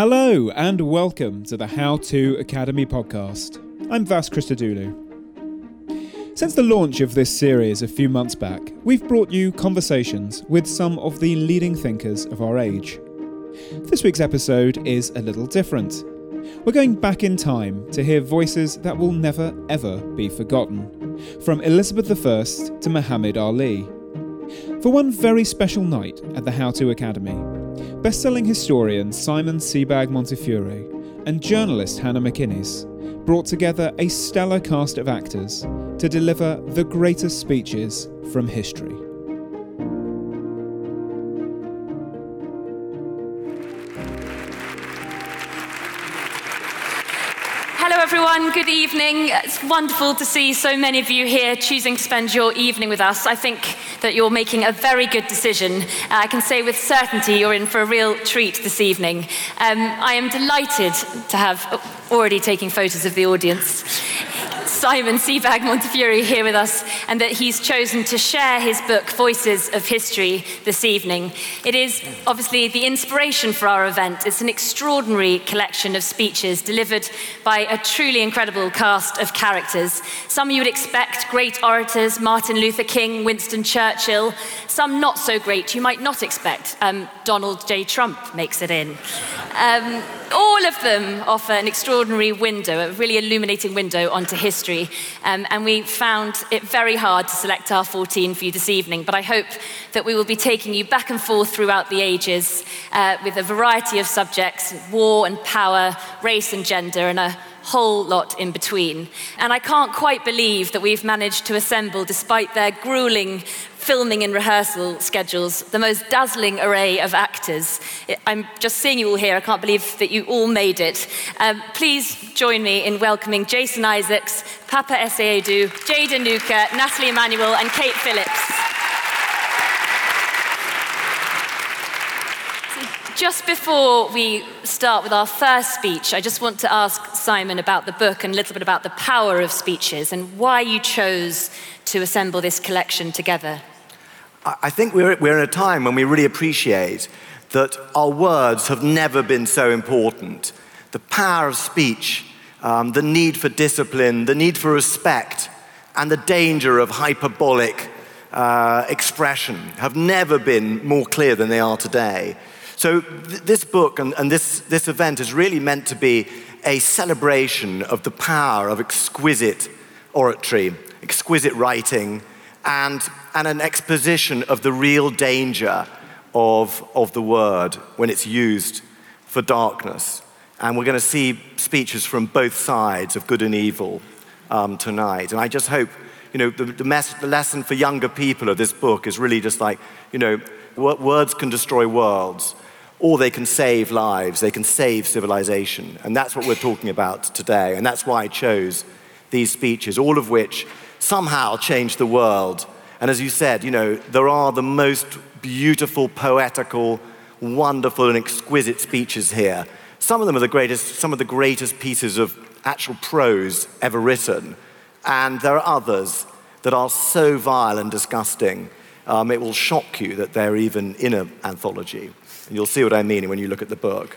Hello, and welcome to the How To Academy podcast. I'm Vas Christodoulou. Since the launch of this series a few months back, we've brought you conversations with some of the leading thinkers of our age. This week's episode is a little different. We're going back in time to hear voices that will never ever be forgotten, from Elizabeth I to Muhammad Ali. For one very special night at the How To Academy, Best-selling historian Simon Sebag Montefiore and journalist Hannah McInnes brought together a stellar cast of actors to deliver the greatest speeches from history. Everyone. Good evening. It's wonderful to see so many of you here choosing to spend your evening with us. I think that you're making a very good decision. I can say with certainty you're in for a real treat this evening. Um, I am delighted to have already taking photos of the audience. Simon Sebag Montefiore here with us, and that he's chosen to share his book, Voices of History, this evening. It is obviously the inspiration for our event. It's an extraordinary collection of speeches delivered by a truly incredible cast of characters. Some you would expect great orators, Martin Luther King, Winston Churchill, some not so great you might not expect. Um, Donald J. Trump makes it in. Um, all of them offer an extraordinary window, a really illuminating window onto history. Um, and we found it very hard to select our 14 for you this evening, but I hope that we will be taking you back and forth throughout the ages uh, with a variety of subjects war and power, race and gender, and a whole lot in between. And I can't quite believe that we've managed to assemble, despite their grueling filming and rehearsal schedules, the most dazzling array of actors. I'm just seeing you all here. I can't believe that you all made it. Um, please join me in welcoming Jason Isaacs, Papa Essiedu, Jade Anouka, Nathalie Emmanuel, and Kate Phillips. Just before we start with our first speech, I just want to ask Simon about the book and a little bit about the power of speeches and why you chose to assemble this collection together. I think we're, we're in a time when we really appreciate that our words have never been so important. The power of speech, um, the need for discipline, the need for respect, and the danger of hyperbolic uh, expression have never been more clear than they are today. So, th- this book and, and this, this event is really meant to be a celebration of the power of exquisite oratory, exquisite writing, and, and an exposition of the real danger of, of the word when it's used for darkness. And we're going to see speeches from both sides of good and evil um, tonight. And I just hope, you know, the, the, the lesson for younger people of this book is really just like, you know, words can destroy worlds, or they can save lives, they can save civilization. And that's what we're talking about today. And that's why I chose these speeches, all of which somehow change the world. And as you said, you know, there are the most beautiful, poetical, wonderful, and exquisite speeches here. Some of them are the greatest, some of the greatest pieces of actual prose ever written. And there are others that are so vile and disgusting, um, it will shock you that they're even in an anthology. And you'll see what I mean when you look at the book.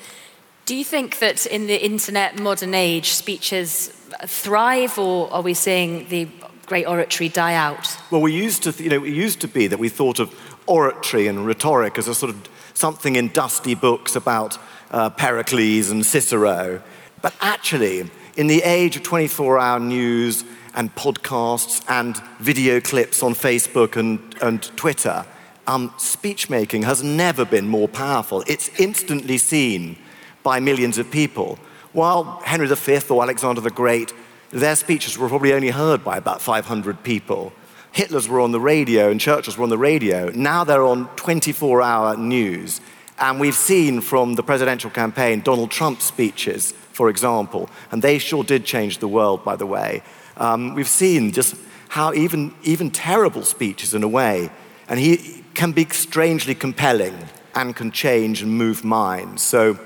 Do you think that in the internet modern age, speeches thrive, or are we seeing the great oratory die out? Well, we used to, you know, it used to be that we thought of oratory and rhetoric as a sort of something in dusty books about uh, Pericles and Cicero. But actually, in the age of 24 hour news and podcasts and video clips on Facebook and, and Twitter, um, speech making has never been more powerful. It's instantly seen by millions of people. While Henry V or Alexander the Great, their speeches were probably only heard by about 500 people. Hitler's were on the radio and Churchill's were on the radio. Now they're on 24 hour news. And we've seen from the presidential campaign Donald Trump's speeches, for example, and they sure did change the world, by the way. Um, we've seen just how even, even terrible speeches, in a way, and he can be strangely compelling and can change and move minds. So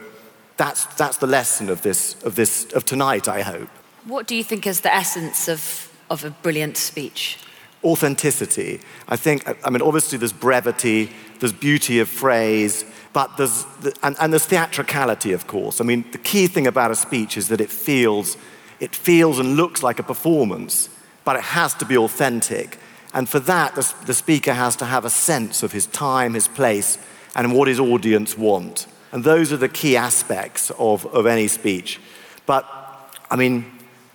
that's, that's the lesson of this, of this, of tonight, I hope. What do you think is the essence of, of a brilliant speech? Authenticity. I think, I mean, obviously there's brevity, there's beauty of phrase, but there's, and, and there's theatricality, of course. I mean, the key thing about a speech is that it feels, it feels and looks like a performance, but it has to be authentic. And for that, the, the speaker has to have a sense of his time, his place, and what his audience want. And those are the key aspects of, of any speech. But, I mean,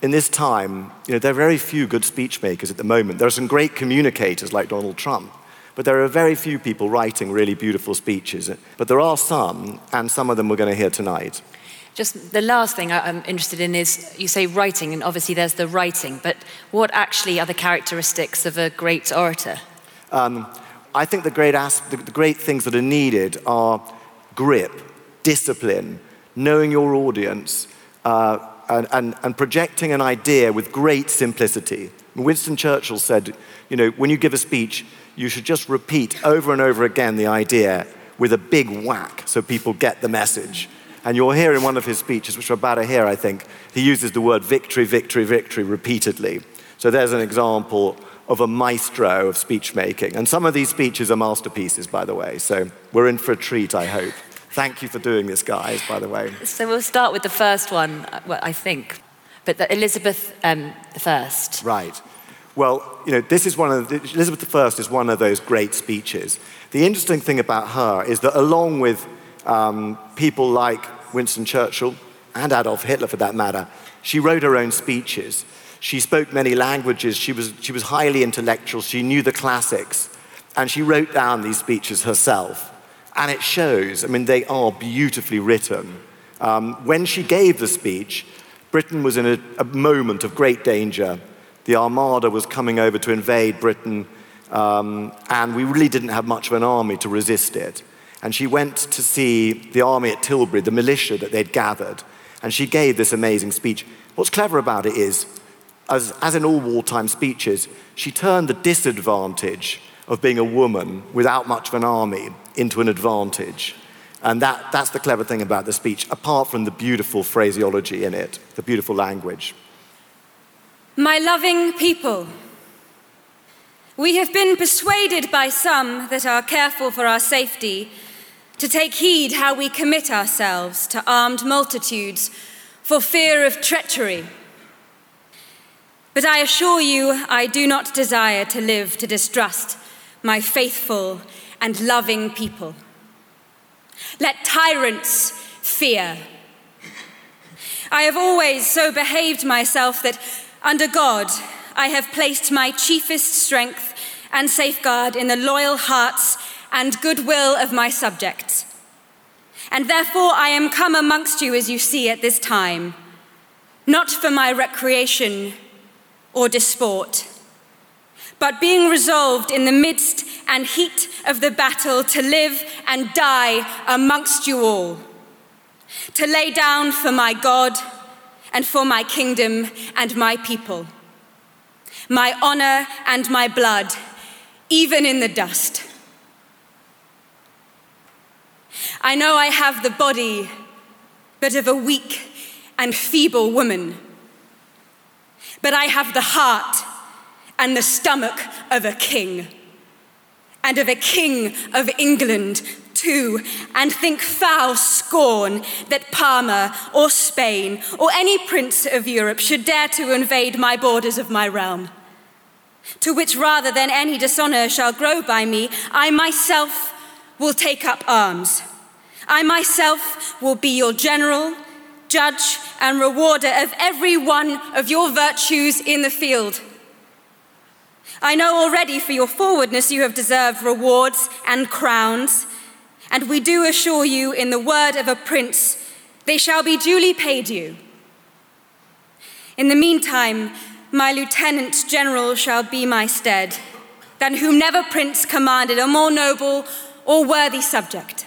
in this time, you know, there are very few good speech makers at the moment. There are some great communicators like Donald Trump, but there are very few people writing really beautiful speeches. But there are some, and some of them we're going to hear tonight. Just the last thing I'm interested in is you say writing, and obviously there's the writing, but what actually are the characteristics of a great orator? Um, I think the great, the, great things that are needed are grip, discipline, knowing your audience, uh, and, and, and projecting an idea with great simplicity. Winston Churchill said, you know, when you give a speech, you should just repeat over and over again the idea with a big whack so people get the message. And you'll hear in one of his speeches, which we're about to hear, I think, he uses the word victory, victory, victory repeatedly. So there's an example of a maestro of speech making. And some of these speeches are masterpieces, by the way. So we're in for a treat, I hope. Thank you for doing this, guys, by the way. So we'll start with the first one, uh, well, I think, but the Elizabeth um, I. Right. Well, you know, this is one of the, Elizabeth I is one of those great speeches. The interesting thing about her is that along with um, people like Winston Churchill and Adolf Hitler, for that matter, she wrote her own speeches. She spoke many languages. She was, she was highly intellectual. She knew the classics. And she wrote down these speeches herself. And it shows, I mean, they are beautifully written. Um, when she gave the speech, Britain was in a, a, moment of great danger. The Armada was coming over to invade Britain, um, and we really didn't have much of an army to resist it. And she went to see the army at Tilbury, the militia that they'd gathered, and she gave this amazing speech. What's clever about it is, as, as in all wartime speeches, she turned the disadvantage of being a woman without much of an army into an advantage. And that, that's the clever thing about the speech, apart from the beautiful phraseology in it, the beautiful language. My loving people, we have been persuaded by some that are careful for our safety to take heed how we commit ourselves to armed multitudes for fear of treachery. But I assure you, I do not desire to live to distrust my faithful and loving people. Let tyrants fear. I have always so behaved myself that, under God, I have placed my chiefest strength and safeguard in the loyal hearts and goodwill of my subjects. And therefore I am come amongst you as you see at this time, not for my recreation or disport but being resolved in the midst and heat of the battle to live and die amongst you all, to lay down for my God and for my kingdom and my people, my honor and my blood, even in the dust. I know I have the body, but of a weak and feeble woman, but I have the heart and the stomach of a king, and of a king of England too, and think foul scorn that Parma or Spain or any prince of Europe should dare to invade my borders of my realm. to which rather than any dishonor shall grow by me, I myself will take up arms. I myself will be your general, judge, and rewarder of every one of your virtues in the field. I know already for your forwardness you have deserved rewards and crowns, and we do assure you, in the word of a prince, they shall be duly paid you. In the meantime, my lieutenant general shall be my stead, than whom never prince commanded a more noble or worthy subject.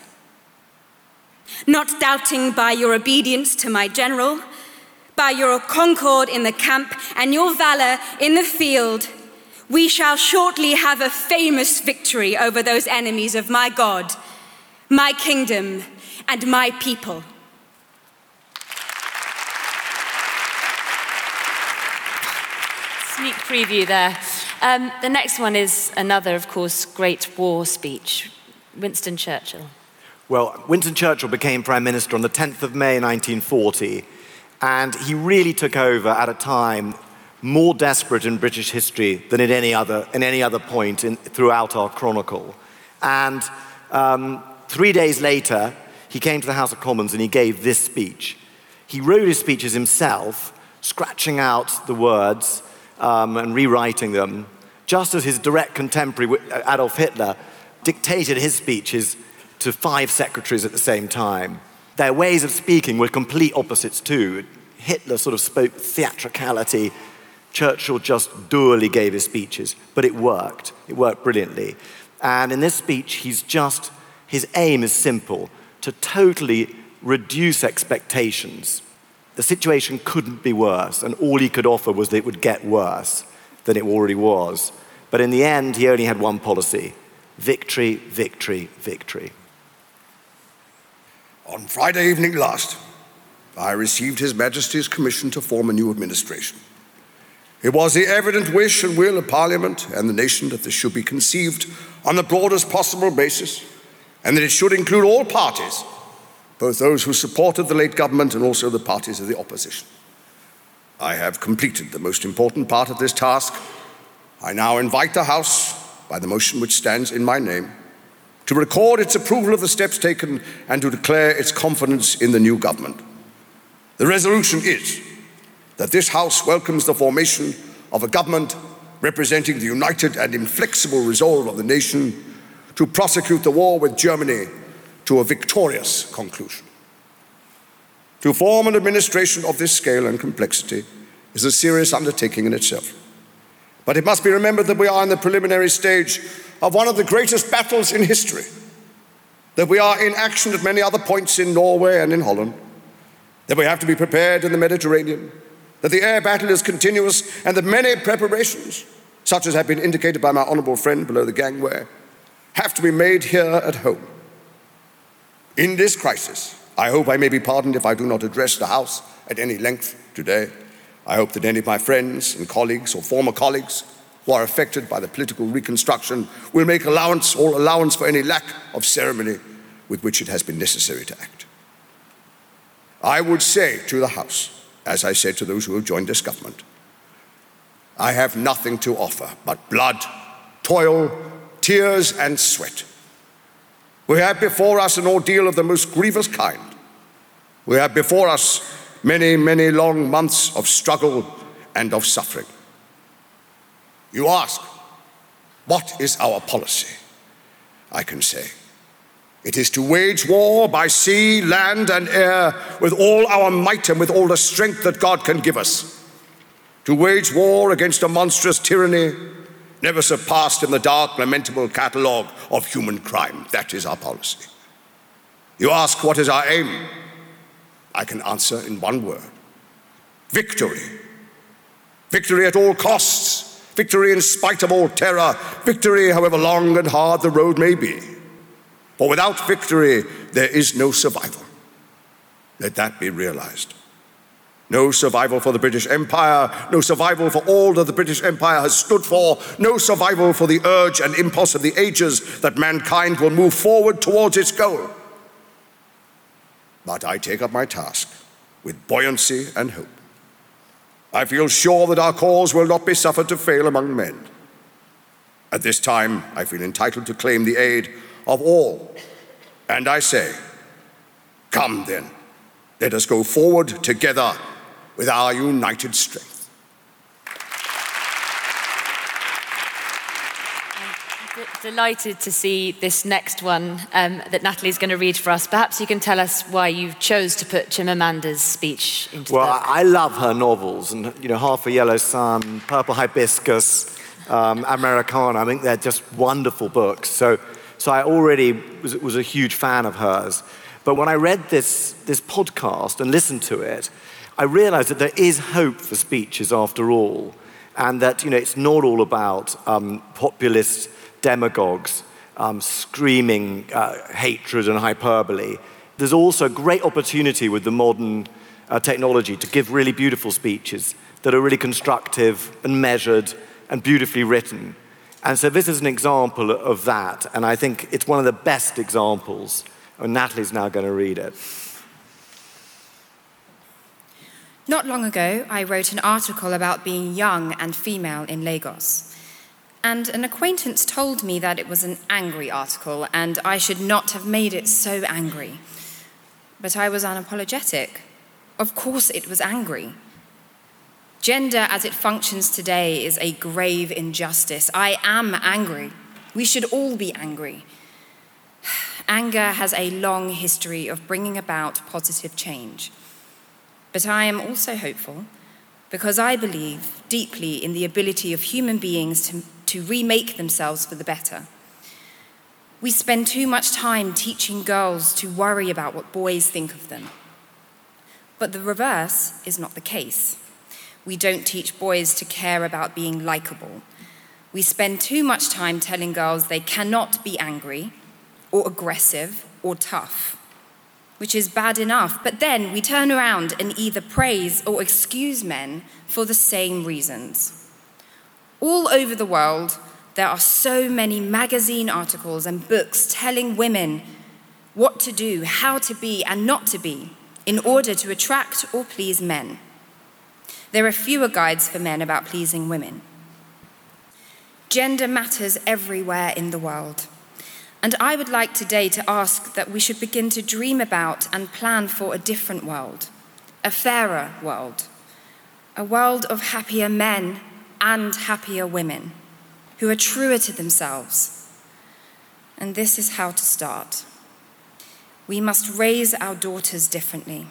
Not doubting by your obedience to my general, by your concord in the camp and your valor in the field, we shall shortly have a famous victory over those enemies of my God, my kingdom, and my people. Sneak preview there. Um, the next one is another, of course, great war speech Winston Churchill. Well, Winston Churchill became Prime Minister on the 10th of May 1940, and he really took over at a time more desperate in British history than at any other, in any other point in, throughout our chronicle. And um, three days later, he came to the House of Commons and he gave this speech. He wrote his speeches himself, scratching out the words um, and rewriting them, just as his direct contemporary Adolf Hitler dictated his speeches to five secretaries at the same time. Their ways of speaking were complete opposites too. Hitler sort of spoke theatricality. Churchill just dourly gave his speeches, but it worked. It worked brilliantly. And in this speech, he's just, his aim is simple to totally reduce expectations. The situation couldn't be worse, and all he could offer was that it would get worse than it already was. But in the end, he only had one policy victory, victory, victory. On Friday evening last, I received His Majesty's commission to form a new administration. It was the evident wish and will of Parliament and the nation that this should be conceived on the broadest possible basis and that it should include all parties, both those who supported the late government and also the parties of the opposition. I have completed the most important part of this task. I now invite the House, by the motion which stands in my name, to record its approval of the steps taken and to declare its confidence in the new government. The resolution is that this House welcomes the formation of a government representing the united and inflexible resolve of the nation to prosecute the war with Germany to a victorious conclusion. To form an administration of this scale and complexity is a serious undertaking in itself. But it must be remembered that we are in the preliminary stage of one of the greatest battles in history, that we are in action at many other points in Norway and in Holland, that we have to be prepared in the Mediterranean, that the air battle is continuous, and that many preparations, such as have been indicated by my honourable friend below the gangway, have to be made here at home. In this crisis, I hope I may be pardoned if I do not address the House at any length today. I hope that any of my friends and colleagues or former colleagues who are affected by the political reconstruction will make allowance or allowance for any lack of ceremony with which it has been necessary to act. I would say to the House, as I said to those who have joined this government, I have nothing to offer but blood, toil, tears, and sweat. We have before us an ordeal of the most grievous kind. We have before us many, many long months of struggle and of suffering. You ask, what is our policy? I can say, it is to wage war by sea, land, and air with all our might and with all the strength that God can give us. To wage war against a monstrous tyranny never surpassed in the dark, lamentable catalogue of human crime. That is our policy. You ask, what is our aim? I can answer in one word victory. Victory at all costs victory in spite of all terror, victory however long and hard the road may be. For without victory, there is no survival. Let that be realized. No survival for the British Empire, no survival for all that the British Empire has stood for, no survival for the urge and impulse of the ages that mankind will move forward towards its goal. But I take up my task with buoyancy and hope. I feel sure that our cause will not be suffered to fail among men. At this time, I feel entitled to claim the aid of all. And I say, Come then, let us go forward together with our united strength. Delighted to see this next one um, that Natalie's going to read for us. Perhaps you can tell us why you chose to put Chimamanda's speech into well, the... Well, I love her novels, and you know, Half a Yellow Sun, Purple Hibiscus, um, Americanah. I think they're just wonderful books. So, so I already was, was a huge fan of hers. But when I read this, this podcast and listened to it, I realized that there is hope for speeches after all, and that you know, it's not all about um, populist demagogues um, screaming uh, hatred and hyperbole. There's also a great opportunity with the modern uh, technology to give really beautiful speeches that are really constructive and measured and beautifully written. And so this is an example of that, and I think it's one of the best examples. And Natalie's now going to read it. Not long ago, I wrote an article about being young and female in Lagos. And an acquaintance told me that it was an angry article and I should not have made it so angry. But I was unapologetic. Of course, it was angry. Gender as it functions today is a grave injustice. I am angry. We should all be angry. Anger has a long history of bringing about positive change. But I am also hopeful because I believe deeply in the ability of human beings to, to remake themselves for the better. We spend too much time teaching girls to worry about what boys think of them. But the reverse is not the case. We don't teach boys to care about being likable. We spend too much time telling girls they cannot be angry or aggressive or tough which is bad enough, but then we turn around and either praise or excuse men for the same reasons. All over the world, there are so many magazine articles and books telling women what to do, how to be, and not to be in order to attract or please men. There are fewer guides for men about pleasing women. Gender matters everywhere in the world. And I would like today to ask that we should begin to dream about and plan for a different world, a fairer world, a world of happier men and happier women who are truer to themselves. And this is how to start. We must raise our daughters differently.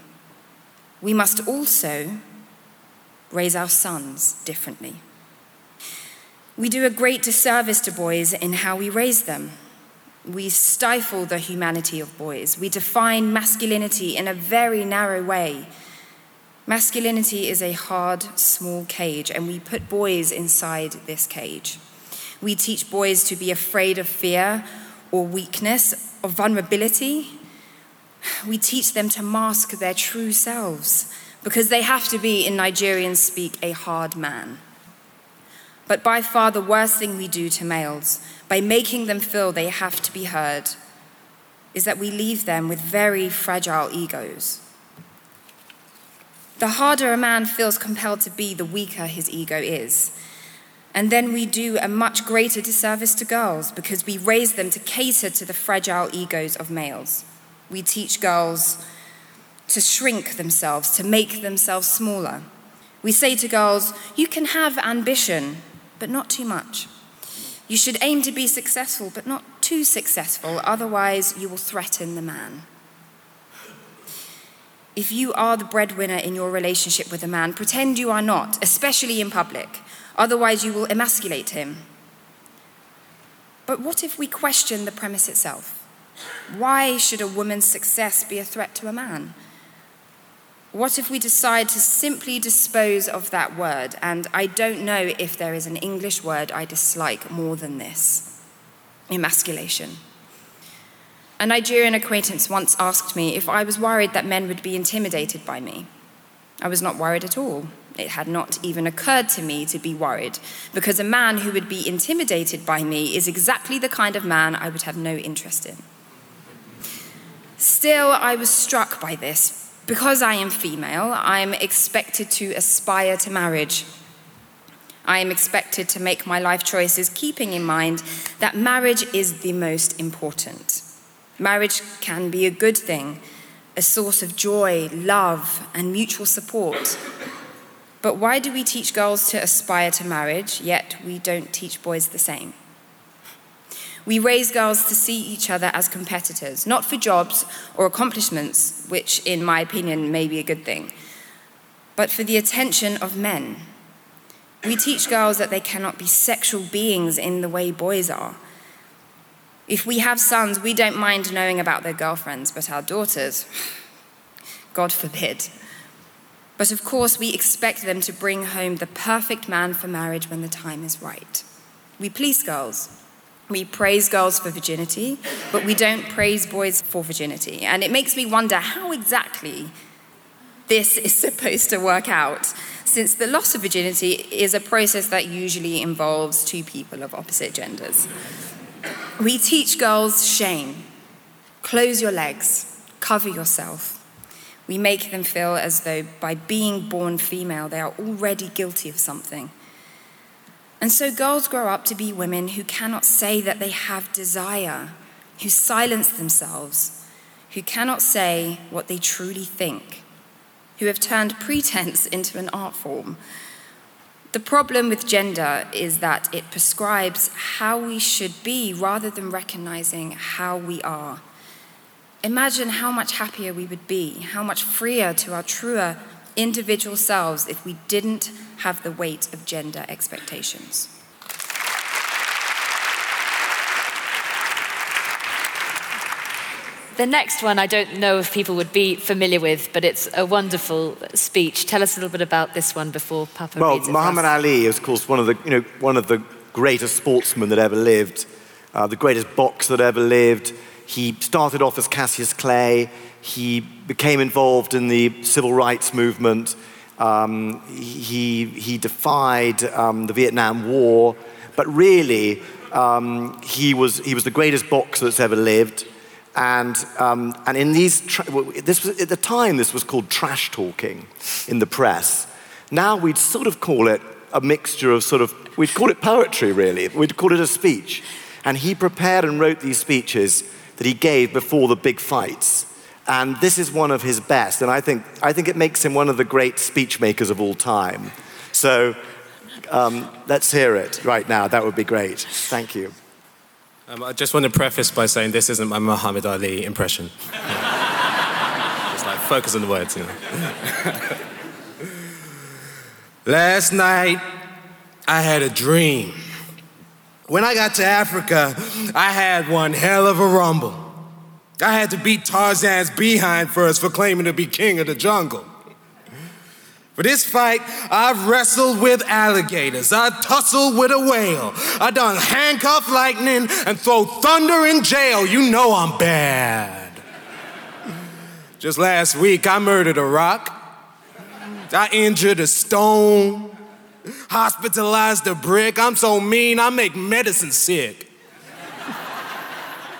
We must also raise our sons differently. We do a great disservice to boys in how we raise them. We stifle the humanity of boys. We define masculinity in a very narrow way. Masculinity is a hard, small cage, and we put boys inside this cage. We teach boys to be afraid of fear or weakness or vulnerability. We teach them to mask their true selves because they have to be, in Nigerian speak, a hard man. But by far the worst thing we do to males, by making them feel they have to be heard, is that we leave them with very fragile egos. The harder a man feels compelled to be, the weaker his ego is. And then we do a much greater disservice to girls because we raise them to cater to the fragile egos of males. We teach girls to shrink themselves, to make themselves smaller. We say to girls, you can have ambition, but not too much. You should aim to be successful, but not too successful, otherwise, you will threaten the man. If you are the breadwinner in your relationship with a man, pretend you are not, especially in public, otherwise, you will emasculate him. But what if we question the premise itself? Why should a woman's success be a threat to a man? What if we decide to simply dispose of that word? And I don't know if there is an English word I dislike more than this emasculation. A Nigerian acquaintance once asked me if I was worried that men would be intimidated by me. I was not worried at all. It had not even occurred to me to be worried, because a man who would be intimidated by me is exactly the kind of man I would have no interest in. Still, I was struck by this because I am female, I'm expected to aspire to marriage. I am expected to make my life choices keeping in mind that marriage is the most important. Marriage can be a good thing, a source of joy, love, and mutual support. But why do we teach girls to aspire to marriage, yet we don't teach boys the same? We raise girls to see each other as competitors, not for jobs or accomplishments, which, in my opinion, may be a good thing, but for the attention of men. We teach girls that they cannot be sexual beings in the way boys are. If we have sons, we don't mind knowing about their girlfriends, but our daughters, God forbid. But of course, we expect them to bring home the perfect man for marriage when the time is right. We please girls. We praise girls for virginity, but we don't praise boys for virginity. And it makes me wonder how exactly this is supposed to work out since the loss of virginity is a process that usually involves two people of opposite genders. We teach girls shame. Close your legs, cover yourself. We make them feel as though by being born female, they are already guilty of something. And so girls grow up to be women who cannot say that they have desire, who silence themselves, who cannot say what they truly think who have turned pretense into an art form. The problem with gender is that it prescribes how we should be rather than recognizing how we are. Imagine how much happier we would be, how much freer to our truer individual selves if we didn't have the weight of gender expectations. The next one, I don't know if people would be familiar with, but it's a wonderful speech. Tell us a little bit about this one before Papa well, reads it. Well, Muhammad Ali is, of course, one of the, you know, one of the greatest sportsmen that ever lived, uh, the greatest boxer that ever lived. He started off as Cassius Clay. He became involved in the civil rights movement. Um, he, he defied um, the Vietnam War. But really, um, he, was, he was the greatest boxer that's ever lived. And, um, and in these, tra- this was, at the time, this was called trash talking in the press. Now we'd sort of call it a mixture of sort of, we'd call it poetry really, we'd call it a speech. And he prepared and wrote these speeches that he gave before the big fights. And this is one of his best. And I think, I think it makes him one of the great speech makers of all time. So um, let's hear it right now. That would be great. Thank you. Um, I just want to preface by saying this isn't my Muhammad Ali impression. just like focus on the words, you know. Last night, I had a dream. When I got to Africa, I had one hell of a rumble. I had to beat Tarzan's behind first for claiming to be king of the jungle. For this fight, I've wrestled with alligators. I've tussled with a whale. I done handcuff lightning and throw thunder in jail. You know I'm bad. Just last week, I murdered a rock. I injured a stone. Hospitalized a brick. I'm so mean, I make medicine sick.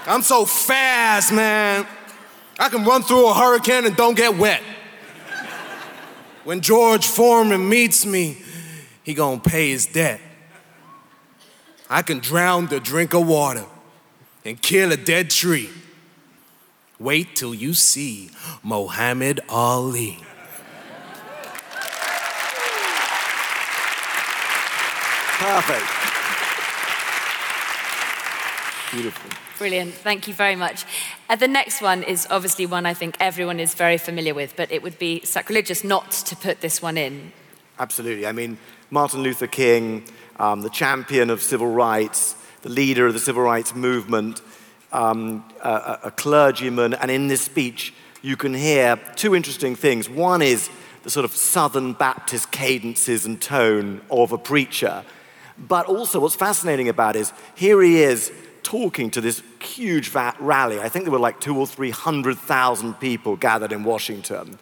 I'm so fast, man. I can run through a hurricane and don't get wet. When George Foreman meets me, he gonna pay his debt. I can drown the drink of water and kill a dead tree. Wait till you see Muhammad Ali. Perfect. Beautiful. Brilliant. Thank you very much. Uh, the next one is obviously one I think everyone is very familiar with, but it would be sacrilegious not to put this one in. Absolutely. I mean, Martin Luther King, um, the champion of civil rights, the leader of the civil rights movement, um, a, a clergyman, and in this speech, you can hear two interesting things. One is the sort of Southern Baptist cadences and tone of a preacher. But also, what's fascinating about is here he is talking to this huge rally. I think there were like two or three hundred thousand people gathered in Washington.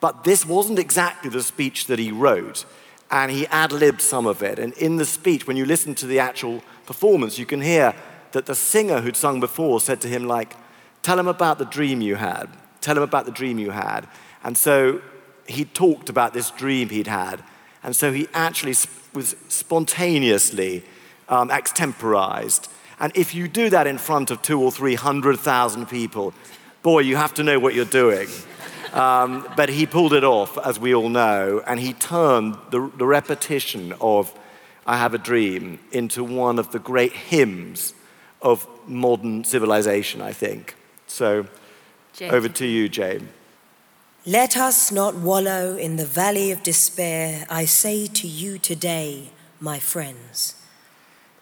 But this wasn't exactly the speech that he wrote, and he ad libbed some of it. And in the speech, when you listen to the actual performance, you can hear that the singer who'd sung before said to him, like, Tell him about the dream you had. Tell him about the dream you had. And so he talked about this dream he'd had. And so he actually was spontaneously um, extemporized. And if you do that in front of two or three hundred thousand people, boy, you have to know what you're doing. Um, but he pulled it off, as we all know, and he turned the, the repetition of I Have a Dream into one of the great hymns of modern civilization, I think. So, Jane. over to you, Jane. Let us not wallow in the valley of despair, I say to you today, my friends.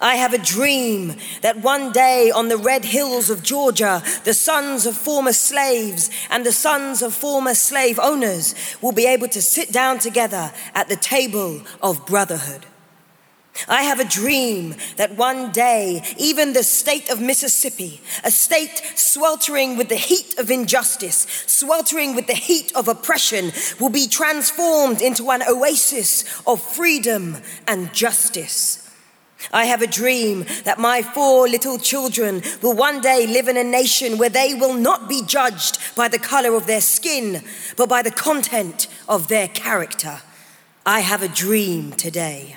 I have a dream that one day on the red hills of Georgia, the sons of former slaves and the sons of former slave owners will be able to sit down together at the table of brotherhood. I have a dream that one day, even the state of Mississippi, a state sweltering with the heat of injustice, sweltering with the heat of oppression, will be transformed into an oasis of freedom and justice. I have a dream that my four little children will one day live in a nation where they will not be judged by the color of their skin, but by the content of their character. I have a dream today.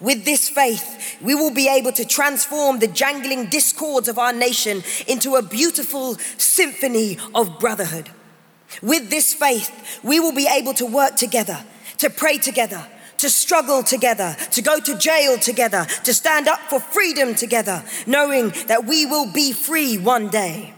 With this faith, we will be able to transform the jangling discords of our nation into a beautiful symphony of brotherhood. With this faith, we will be able to work together, to pray together, to struggle together, to go to jail together, to stand up for freedom together, knowing that we will be free one day.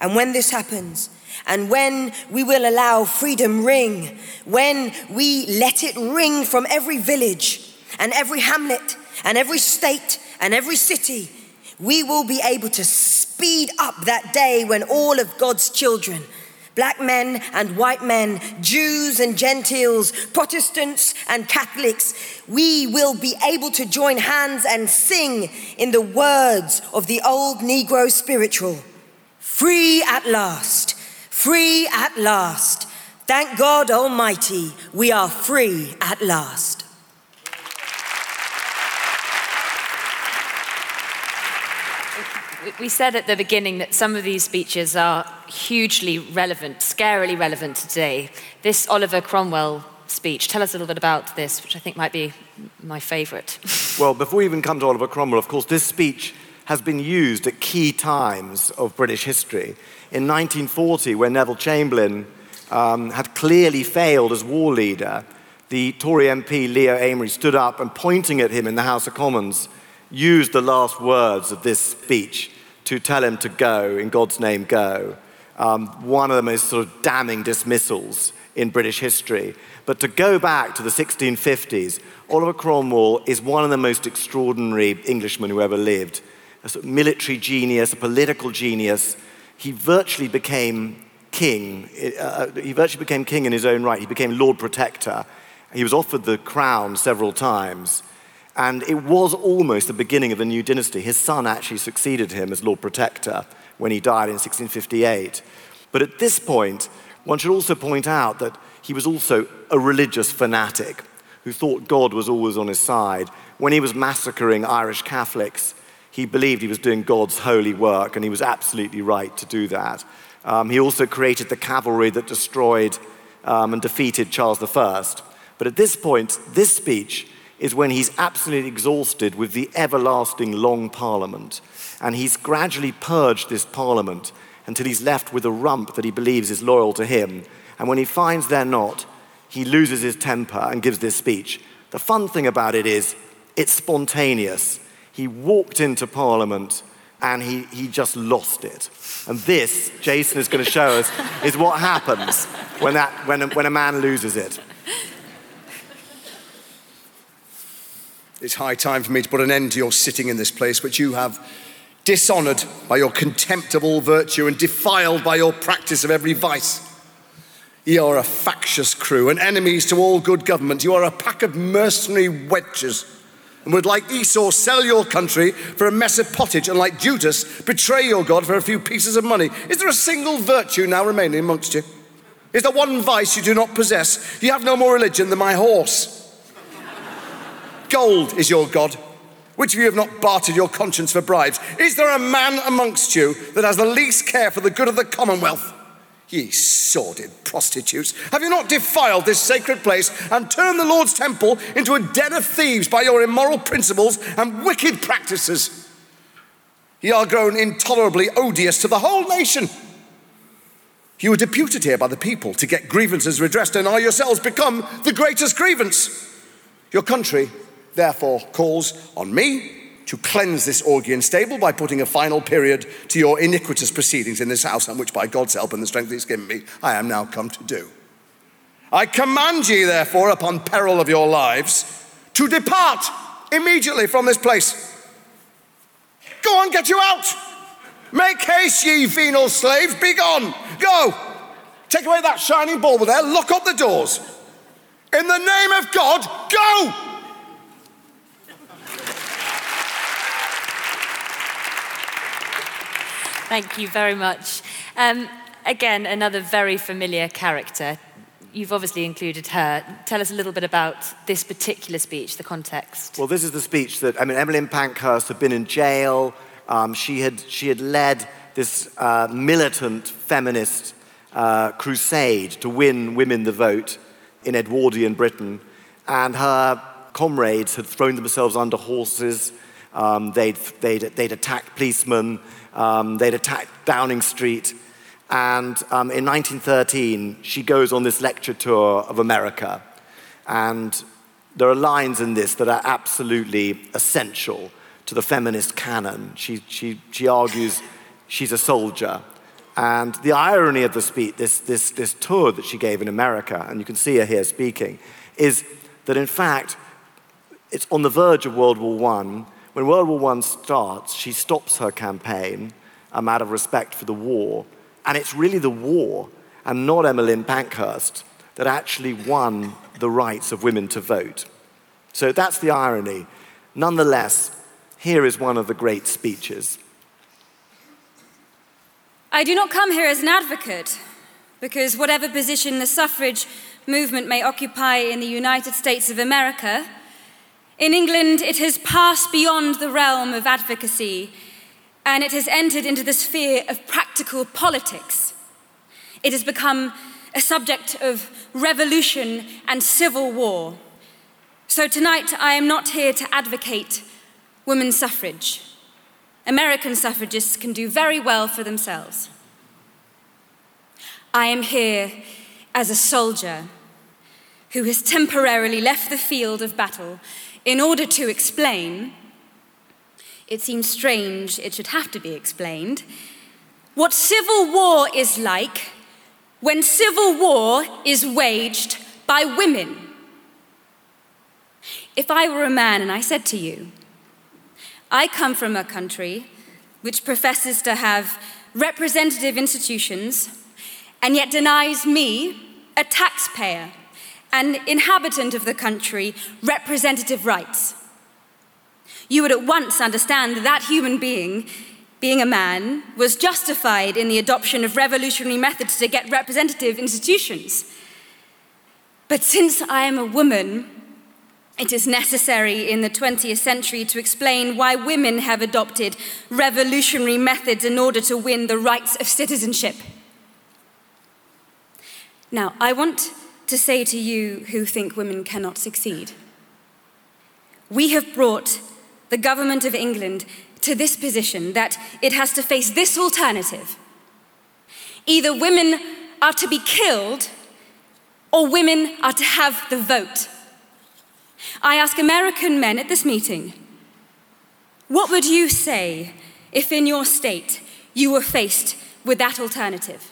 And when this happens, and when we will allow freedom ring, when we let it ring from every village, and every hamlet and every state and every city, we will be able to speed up that day when all of God's children, black men and white men, Jews and Gentiles, Protestants and Catholics, we will be able to join hands and sing in the words of the old Negro spiritual Free at last, free at last. Thank God Almighty, we are free at last. We said at the beginning that some of these speeches are hugely relevant, scarily relevant today. This Oliver Cromwell speech, tell us a little bit about this, which I think might be my favourite. well, before we even come to Oliver Cromwell, of course, this speech has been used at key times of British history. In 1940, when Neville Chamberlain um, had clearly failed as war leader, the Tory MP Leo Amery stood up and pointing at him in the House of Commons used the last words of this speech to tell him to go, in God's name, go. Um, one of the most sort of damning dismissals in British history. But to go back to the 1650s, Oliver Cromwell is one of the most extraordinary Englishmen who ever lived. A sort of military genius, a political genius. He virtually became king. Uh, he virtually became king in his own right. He became Lord Protector. He was offered the crown several times. And it was almost the beginning of the new dynasty. His son actually succeeded him as Lord Protector when he died in 1658. But at this point, one should also point out that he was also a religious fanatic who thought God was always on his side. When he was massacring Irish Catholics, he believed he was doing God's holy work, and he was absolutely right to do that. Um, he also created the cavalry that destroyed um, and defeated Charles I. But at this point, this speech is when he's absolutely exhausted with the everlasting long parliament. And he's gradually purged this parliament until he's left with a rump that he believes is loyal to him. And when he finds they're not, he loses his temper and gives this speech. The fun thing about it is, it's spontaneous. He walked into Parliament and he, he just lost it. And this, Jason is going to show us, is what happens when, that, when, a, when a man loses it. It's high time for me to put an end to your sitting in this place, which you have dishonored by your contemptible virtue and defiled by your practice of every vice. You are a factious crew and enemies to all good government. You are a pack of mercenary wenches and would, like Esau, sell your country for a mess of pottage and, like Judas, betray your God for a few pieces of money. Is there a single virtue now remaining amongst you? Is there one vice you do not possess? You have no more religion than my horse. Gold is your God. Which of you have not bartered your conscience for bribes? Is there a man amongst you that has the least care for the good of the commonwealth? Ye sordid prostitutes, have you not defiled this sacred place and turned the Lord's temple into a den of thieves by your immoral principles and wicked practices? Ye are grown intolerably odious to the whole nation. You were deputed here by the people to get grievances redressed and are yourselves become the greatest grievance. Your country therefore calls on me to cleanse this Augean stable by putting a final period to your iniquitous proceedings in this house, and which by God's help and the strength He's given me, I am now come to do. I command ye, therefore, upon peril of your lives, to depart immediately from this place. Go on, get you out. Make haste, ye venal slaves, be gone. Go. Take away that shining bauble there, lock up the doors. In the name of God, go. Thank you very much. Um, again, another very familiar character. You've obviously included her. Tell us a little bit about this particular speech, the context. Well, this is the speech that, I mean, Emmeline Pankhurst had been in jail. Um, she, had, she had led this uh, militant feminist uh, crusade to win women the vote in Edwardian Britain. And her comrades had thrown themselves under horses. Um, they'd, they'd, they'd attacked policemen. Um, they'd attacked Downing Street. And um, in 1913, she goes on this lecture tour of America. And there are lines in this that are absolutely essential to the feminist canon. She, she, she argues she's a soldier. And the irony of the speech, this, this, this tour that she gave in America, and you can see her here speaking, is that in fact, it's on the verge of World War I when World War I starts, she stops her campaign um, out of respect for the war. And it's really the war and not Emmeline Pankhurst that actually won the rights of women to vote. So that's the irony. Nonetheless, here is one of the great speeches. I do not come here as an advocate, because whatever position the suffrage movement may occupy in the United States of America, in England, it has passed beyond the realm of advocacy and it has entered into the sphere of practical politics. It has become a subject of revolution and civil war. So tonight, I am not here to advocate women's suffrage. American suffragists can do very well for themselves. I am here as a soldier who has temporarily left the field of battle in order to explain, it seems strange it should have to be explained, what civil war is like when civil war is waged by women. If I were a man and I said to you, I come from a country which professes to have representative institutions and yet denies me, a taxpayer, an inhabitant of the country representative rights. You would at once understand that that human being, being a man, was justified in the adoption of revolutionary methods to get representative institutions. But since I am a woman, it is necessary in the 20th century to explain why women have adopted revolutionary methods in order to win the rights of citizenship. Now, I want to say to you who think women cannot succeed we have brought the government of England to this position that it has to face this alternative. Either women are to be killed or women are to have the vote. I ask American men at this meeting what would you say if in your state you were faced with that alternative?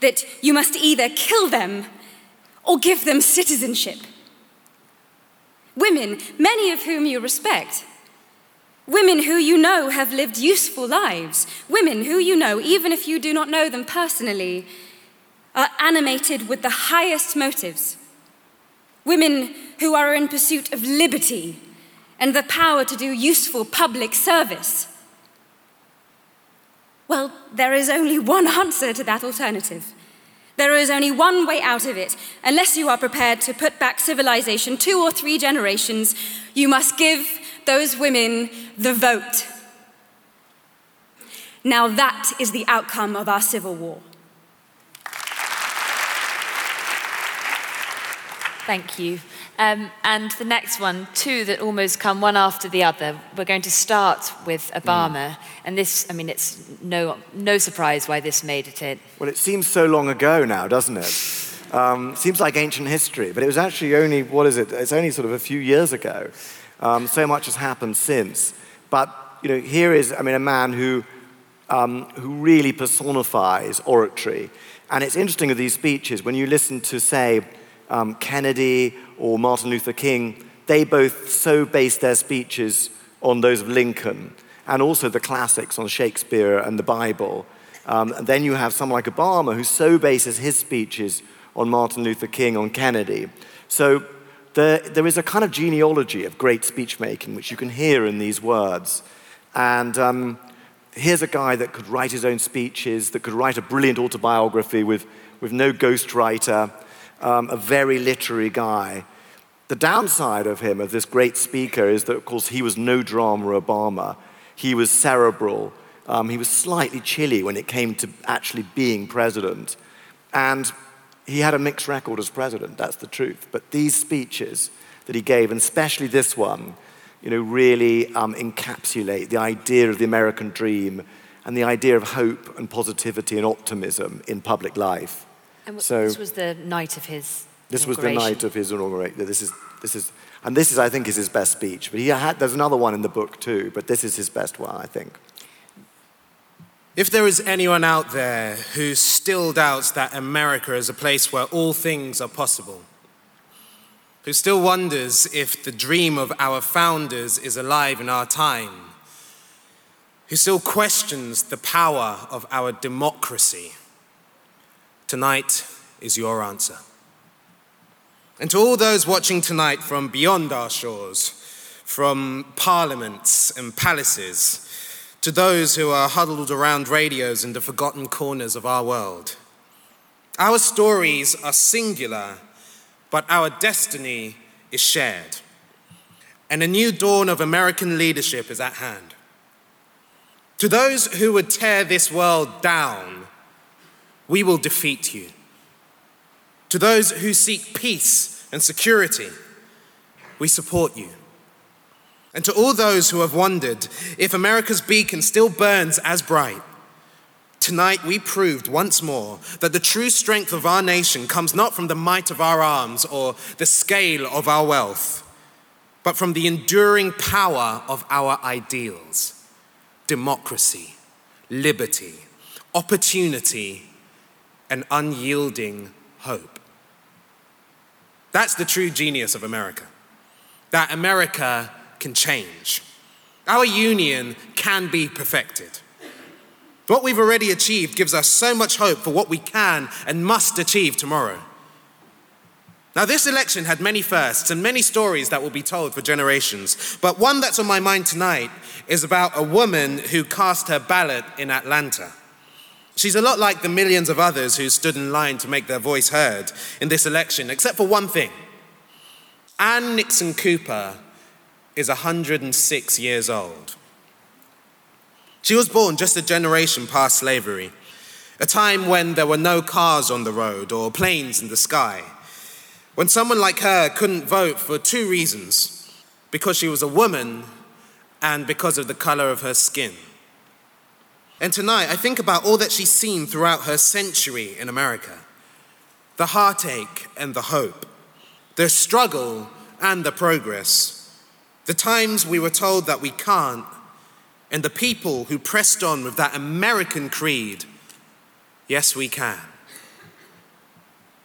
That you must either kill them or give them citizenship. Women, many of whom you respect. Women who you know have lived useful lives. Women who you know, even if you do not know them personally, are animated with the highest motives. Women who are in pursuit of liberty and the power to do useful public service? Well, there is only one answer to that alternative. There is only one way out of it. Unless you are prepared to put back civilization two or three generations, you must give those women the vote. Now, that is the outcome of our civil war. Thank you. Um, and the next one, two that almost come one after the other. We're going to start with Obama. Mm. And this, I mean, it's no, no surprise why this made it in. Well, it seems so long ago now, doesn't it? Um, seems like ancient history, but it was actually only, what is it? It's only sort of a few years ago. Um, so much has happened since. But, you know, here is, I mean, a man who, um, who really personifies oratory. And it's interesting with these speeches, when you listen to, say, um, Kennedy or Martin Luther King, they both so based their speeches on those of Lincoln and also the classics on Shakespeare and the Bible. Um, and then you have someone like Obama who so bases his speeches on Martin Luther King, on Kennedy. So there, there is a kind of genealogy of great speech making which you can hear in these words. And um, here's a guy that could write his own speeches, that could write a brilliant autobiography with, with no ghostwriter um, a very literary guy. The downside of him, of this great speaker, is that, of course, he was no drama Obama. He was cerebral. Um, he was slightly chilly when it came to actually being president. And he had a mixed record as president, that's the truth. But these speeches that he gave, and especially this one, you know, really um, encapsulate the idea of the American dream and the idea of hope and positivity and optimism in public life. And so, this was the night of his. This was the night of his inauguration. This is, this is, and this is, I think, is his best speech. But he had, there's another one in the book too, but this is his best one, I think. If there is anyone out there who still doubts that America is a place where all things are possible, who still wonders if the dream of our founders is alive in our time, who still questions the power of our democracy, Tonight is your answer. And to all those watching tonight from beyond our shores, from parliaments and palaces, to those who are huddled around radios in the forgotten corners of our world, our stories are singular, but our destiny is shared. And a new dawn of American leadership is at hand. To those who would tear this world down, we will defeat you. To those who seek peace and security, we support you. And to all those who have wondered if America's beacon still burns as bright, tonight we proved once more that the true strength of our nation comes not from the might of our arms or the scale of our wealth, but from the enduring power of our ideals democracy, liberty, opportunity, and unyielding hope. That's the true genius of America. That America can change. Our union can be perfected. What we've already achieved gives us so much hope for what we can and must achieve tomorrow. Now, this election had many firsts and many stories that will be told for generations, but one that's on my mind tonight is about a woman who cast her ballot in Atlanta. She's a lot like the millions of others who stood in line to make their voice heard in this election, except for one thing. Ann Nixon Cooper is 106 years old. She was born just a generation past slavery, A time when there were no cars on the road or planes in the sky. When someone like her couldn't vote for two reasons because she was a woman and because of the color of her skin. And tonight, I think about all that she's seen throughout her century in America the heartache and the hope, the struggle and the progress, the times we were told that we can't, and the people who pressed on with that American creed yes, we can.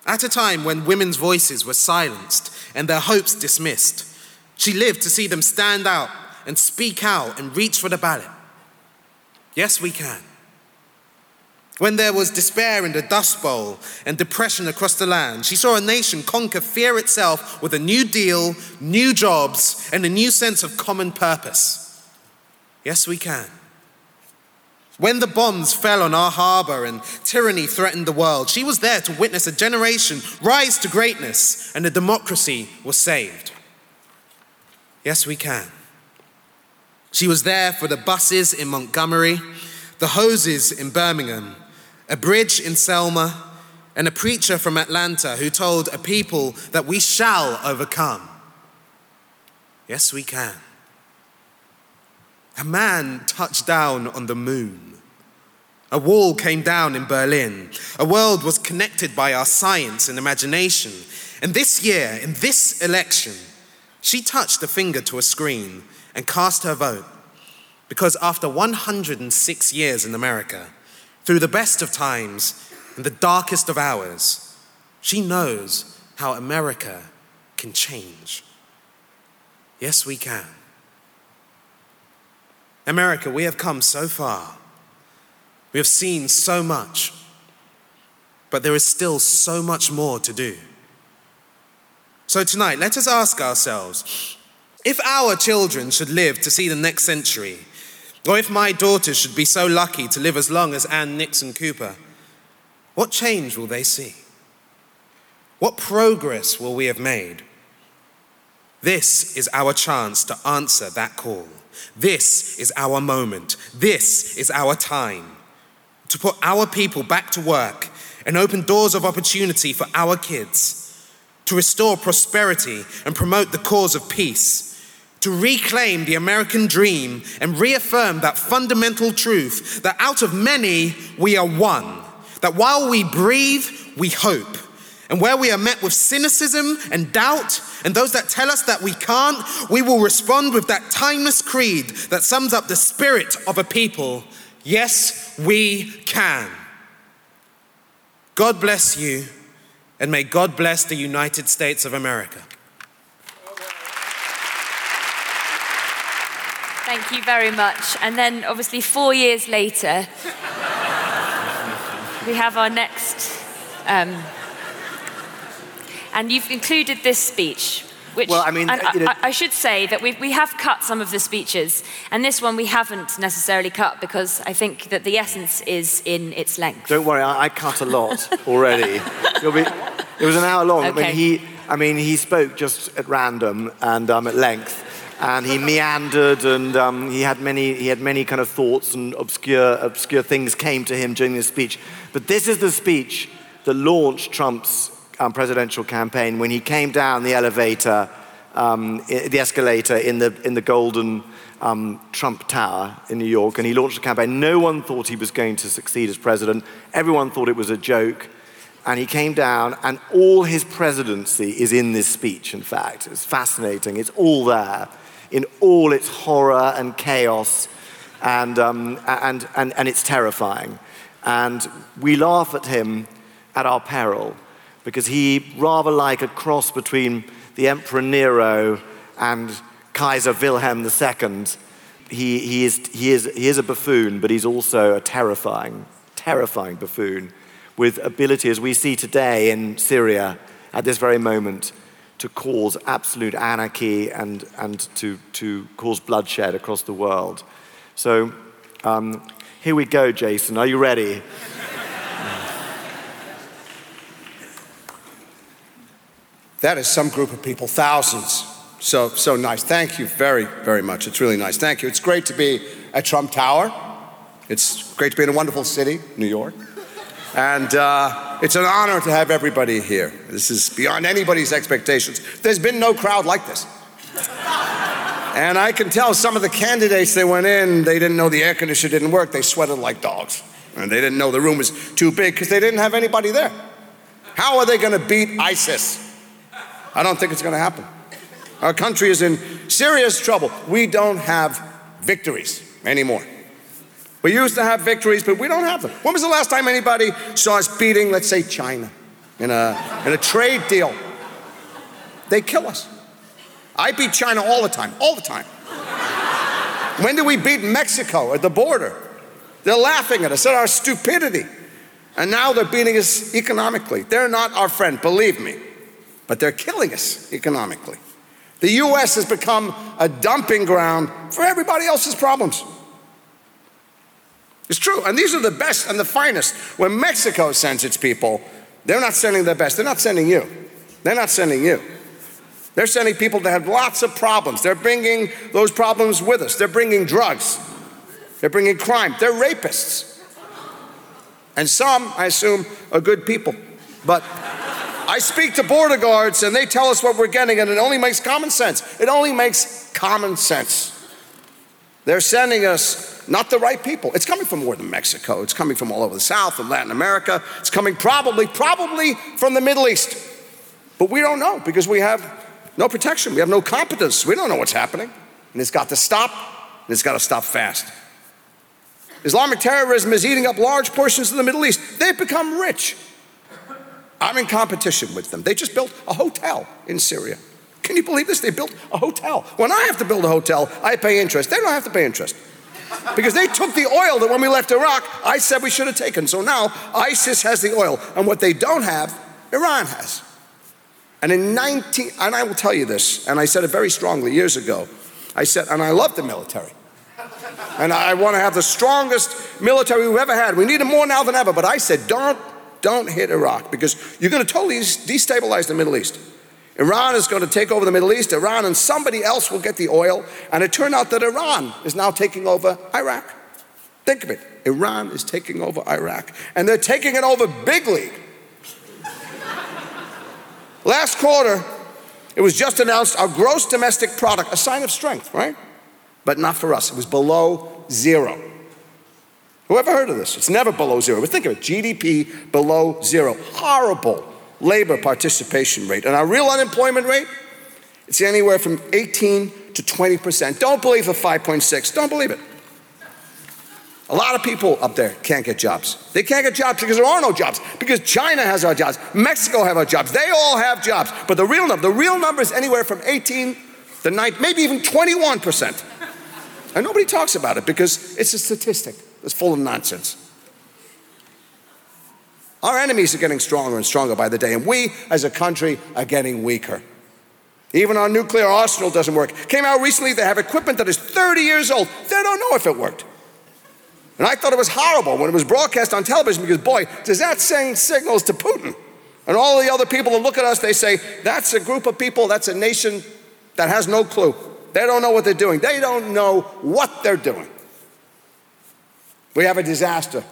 At a time when women's voices were silenced and their hopes dismissed, she lived to see them stand out and speak out and reach for the ballot. Yes, we can. When there was despair in the Dust Bowl and depression across the land, she saw a nation conquer fear itself with a new deal, new jobs, and a new sense of common purpose. Yes, we can. When the bombs fell on our harbor and tyranny threatened the world, she was there to witness a generation rise to greatness and a democracy was saved. Yes, we can. She was there for the buses in Montgomery, the hoses in Birmingham, a bridge in Selma, and a preacher from Atlanta who told a people that we shall overcome. Yes, we can. A man touched down on the moon. A wall came down in Berlin. A world was connected by our science and imagination. And this year, in this election, she touched a finger to a screen and cast her vote because after 106 years in America, through the best of times and the darkest of hours, she knows how America can change. Yes, we can. America, we have come so far. We have seen so much, but there is still so much more to do. So tonight, let us ask ourselves if our children should live to see the next century, or if my daughters should be so lucky to live as long as Ann Nixon Cooper, what change will they see? What progress will we have made? This is our chance to answer that call. This is our moment. This is our time to put our people back to work and open doors of opportunity for our kids, to restore prosperity and promote the cause of peace, to reclaim the American dream and reaffirm that fundamental truth that out of many we are one, that while we breathe, we hope. And where we are met with cynicism and doubt, and those that tell us that we can't, we will respond with that timeless creed that sums up the spirit of a people. Yes, we can. God bless you, and may God bless the United States of America. Thank you very much. And then, obviously, four years later, we have our next. Um, and you've included this speech. Which, well, I mean, you know, I, I, should say that we, we have cut some of the speeches, and this one we haven't necessarily cut because I think that the essence is in its length. Don't worry, I, I cut a lot already. be, it was an hour long. Okay. I mean, he, I mean, he spoke just at random and um, at length, and he meandered, and um, he had many, he had many kind of thoughts and obscure, obscure things came to him during this speech. But this is the speech that launched Trump's um, presidential campaign when he came down the elevator, um, the escalator in the, in the golden um, Trump Tower in New York, and he launched a campaign. No one thought he was going to succeed as president. Everyone thought it was a joke. And he came down, and all his presidency is in this speech, in fact. It's fascinating. It's all there in all its horror and chaos, and, um, and, and, and it's terrifying. And we laugh at him at our peril because he, rather like a cross between the Emperor Nero and Kaiser Wilhelm II, he, he, is, he, is, he is a buffoon, but he's also a terrifying, terrifying buffoon with ability, as we see today in Syria at this very moment, to cause absolute anarchy and, and to, to cause bloodshed across the world. So um, here we go, Jason. Are you ready? That is some group of people, thousands. So, so nice. Thank you very, very much. It's really nice. Thank you. It's great to be at Trump Tower. It's great to be in a wonderful city, New York. And uh, it's an honor to have everybody here. This is beyond anybody's expectations. There's been no crowd like this. And I can tell some of the candidates they went in, they didn't know the air conditioner didn't work. They sweated like dogs. And they didn't know the room was too big because they didn't have anybody there. How are they going to beat ISIS? I don't think it's going to happen. Our country is in serious trouble. We don't have victories anymore. We used to have victories, but we don't have them. When was the last time anybody saw us beating, let's say, China in a, in a trade deal? They kill us. I beat China all the time, all the time. when did we beat Mexico at the border? They're laughing at us at our stupidity. And now they're beating us economically. They're not our friend, believe me, but they're killing us economically. The US has become a dumping ground for everybody else's problems. It's true. And these are the best and the finest. When Mexico sends its people, they're not sending their best. They're not sending you. They're not sending you. They're sending people that have lots of problems. They're bringing those problems with us. They're bringing drugs. They're bringing crime. They're rapists. And some, I assume, are good people. But I speak to border guards and they tell us what we're getting, and it only makes common sense. It only makes common sense. They're sending us not the right people. It's coming from more than Mexico. It's coming from all over the South and Latin America. It's coming probably, probably from the Middle East. But we don't know because we have no protection. We have no competence. We don't know what's happening. And it's got to stop, and it's got to stop fast. Islamic terrorism is eating up large portions of the Middle East. They've become rich. I'm in competition with them. They just built a hotel in Syria. Can you believe this? They built a hotel. When I have to build a hotel, I pay interest. They don't have to pay interest. Because they took the oil that when we left Iraq, I said we should have taken. So now ISIS has the oil. And what they don't have, Iran has. And in 19, and I will tell you this, and I said it very strongly years ago. I said, and I love the military. And I want to have the strongest military we've ever had. We need it more now than ever. But I said, don't, don't hit Iraq because you're going to totally destabilize the Middle East. Iran is going to take over the Middle East, Iran, and somebody else will get the oil. And it turned out that Iran is now taking over Iraq. Think of it Iran is taking over Iraq, and they're taking it over big league. Last quarter, it was just announced our gross domestic product, a sign of strength, right? But not for us. It was below zero. Whoever heard of this? It's never below zero. But think of it GDP below zero. Horrible labor participation rate. And our real unemployment rate, it's anywhere from 18 to 20%. Don't believe the 5.6. Don't believe it. A lot of people up there can't get jobs. They can't get jobs because there are no jobs. Because China has our jobs, Mexico have our jobs. They all have jobs. But the real number, the real number is anywhere from 18 to 9, maybe even 21 percent. And nobody talks about it because it's a statistic that's full of nonsense. Our enemies are getting stronger and stronger by the day, and we as a country are getting weaker. Even our nuclear arsenal doesn't work. Came out recently, they have equipment that is 30 years old. They don't know if it worked. And I thought it was horrible when it was broadcast on television because, boy, does that send signals to Putin. And all the other people that look at us, they say, that's a group of people, that's a nation that has no clue. They don't know what they're doing, they don't know what they're doing. We have a disaster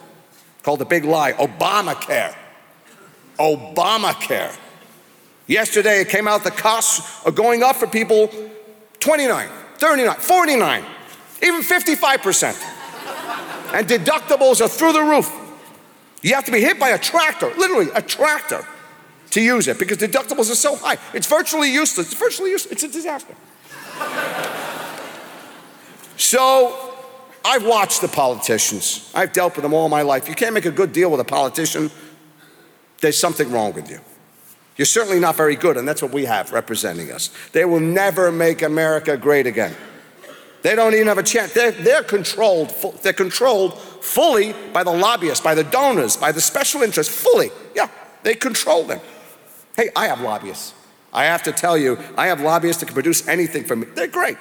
called the big lie Obamacare. Obamacare. Yesterday it came out the costs are going up for people 29, 39, 49, even 55% and deductibles are through the roof. You have to be hit by a tractor, literally a tractor, to use it because deductibles are so high. It's virtually useless. It's virtually useless. It's a disaster. so I've watched the politicians. I've dealt with them all my life. You can't make a good deal with a politician, there's something wrong with you. You're certainly not very good, and that's what we have representing us. They will never make America great again. They don't even have a chance. They're, they're, controlled, they're controlled fully by the lobbyists, by the donors, by the special interests, fully. Yeah, they control them. Hey, I have lobbyists. I have to tell you, I have lobbyists that can produce anything for me. They're great.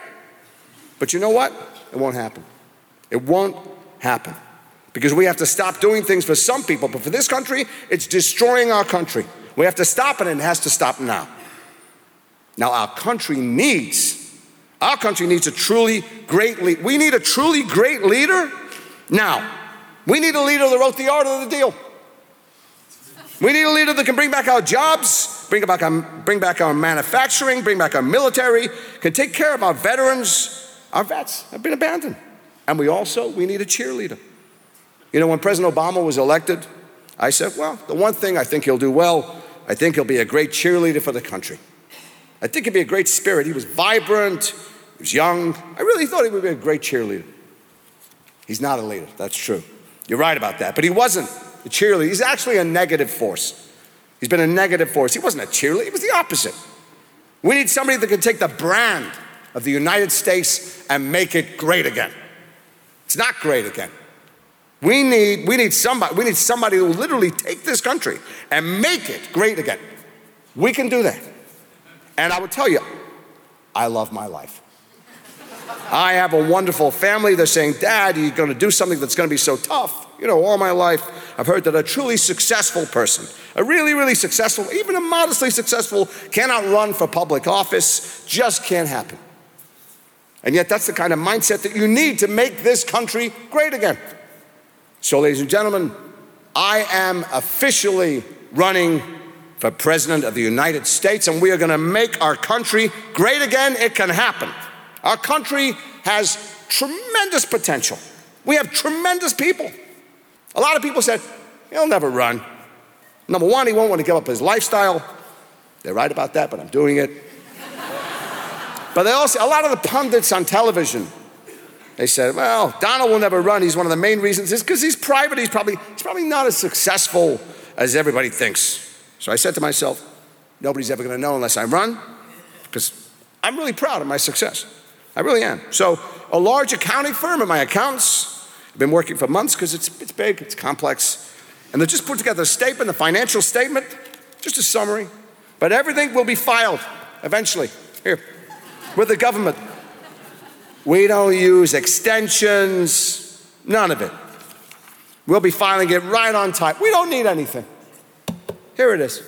But you know what? It won't happen. It won't happen. Because we have to stop doing things for some people, but for this country, it's destroying our country. We have to stop it, and it has to stop now. Now, our country needs our country needs a truly great leader. We need a truly great leader now. We need a leader that wrote the art of the deal. We need a leader that can bring back our jobs, bring back our, bring back our manufacturing, bring back our military, can take care of our veterans. Our vets have been abandoned. And we also, we need a cheerleader. You know, when President Obama was elected, I said, well, the one thing I think he'll do well, I think he'll be a great cheerleader for the country. I think he'd be a great spirit. He was vibrant, he was young. I really thought he would be a great cheerleader. He's not a leader, that's true. You're right about that. But he wasn't a cheerleader. He's actually a negative force. He's been a negative force. He wasn't a cheerleader, he was the opposite. We need somebody that can take the brand of the United States and make it great again. It's not great again. We need, we need somebody, we need somebody who will literally take this country and make it great again. We can do that. And I would tell you, I love my life. I have a wonderful family. They're saying, Dad, you're going to do something that's going to be so tough. You know, all my life, I've heard that a truly successful person, a really, really successful, even a modestly successful, cannot run for public office. Just can't happen. And yet, that's the kind of mindset that you need to make this country great again. So, ladies and gentlemen, I am officially running for President of the United States, and we are going to make our country great again. It can happen. Our country has tremendous potential. We have tremendous people. A lot of people said, he'll never run. Number one, he won't want to give up his lifestyle. They're right about that, but I'm doing it. But they also, a lot of the pundits on television they said, well, Donald will never run. He's one of the main reasons is because he's private. He's probably, he's probably not as successful as everybody thinks. So I said to myself, nobody's ever going to know unless I run because I'm really proud of my success. I really am. So a large accounting firm and my accountants have been working for months because it's, it's big, it's complex. And they just put together a statement, a financial statement, just a summary. But everything will be filed eventually here with the government. We don't use extensions, none of it. We'll be filing it right on time. We don't need anything. Here it is.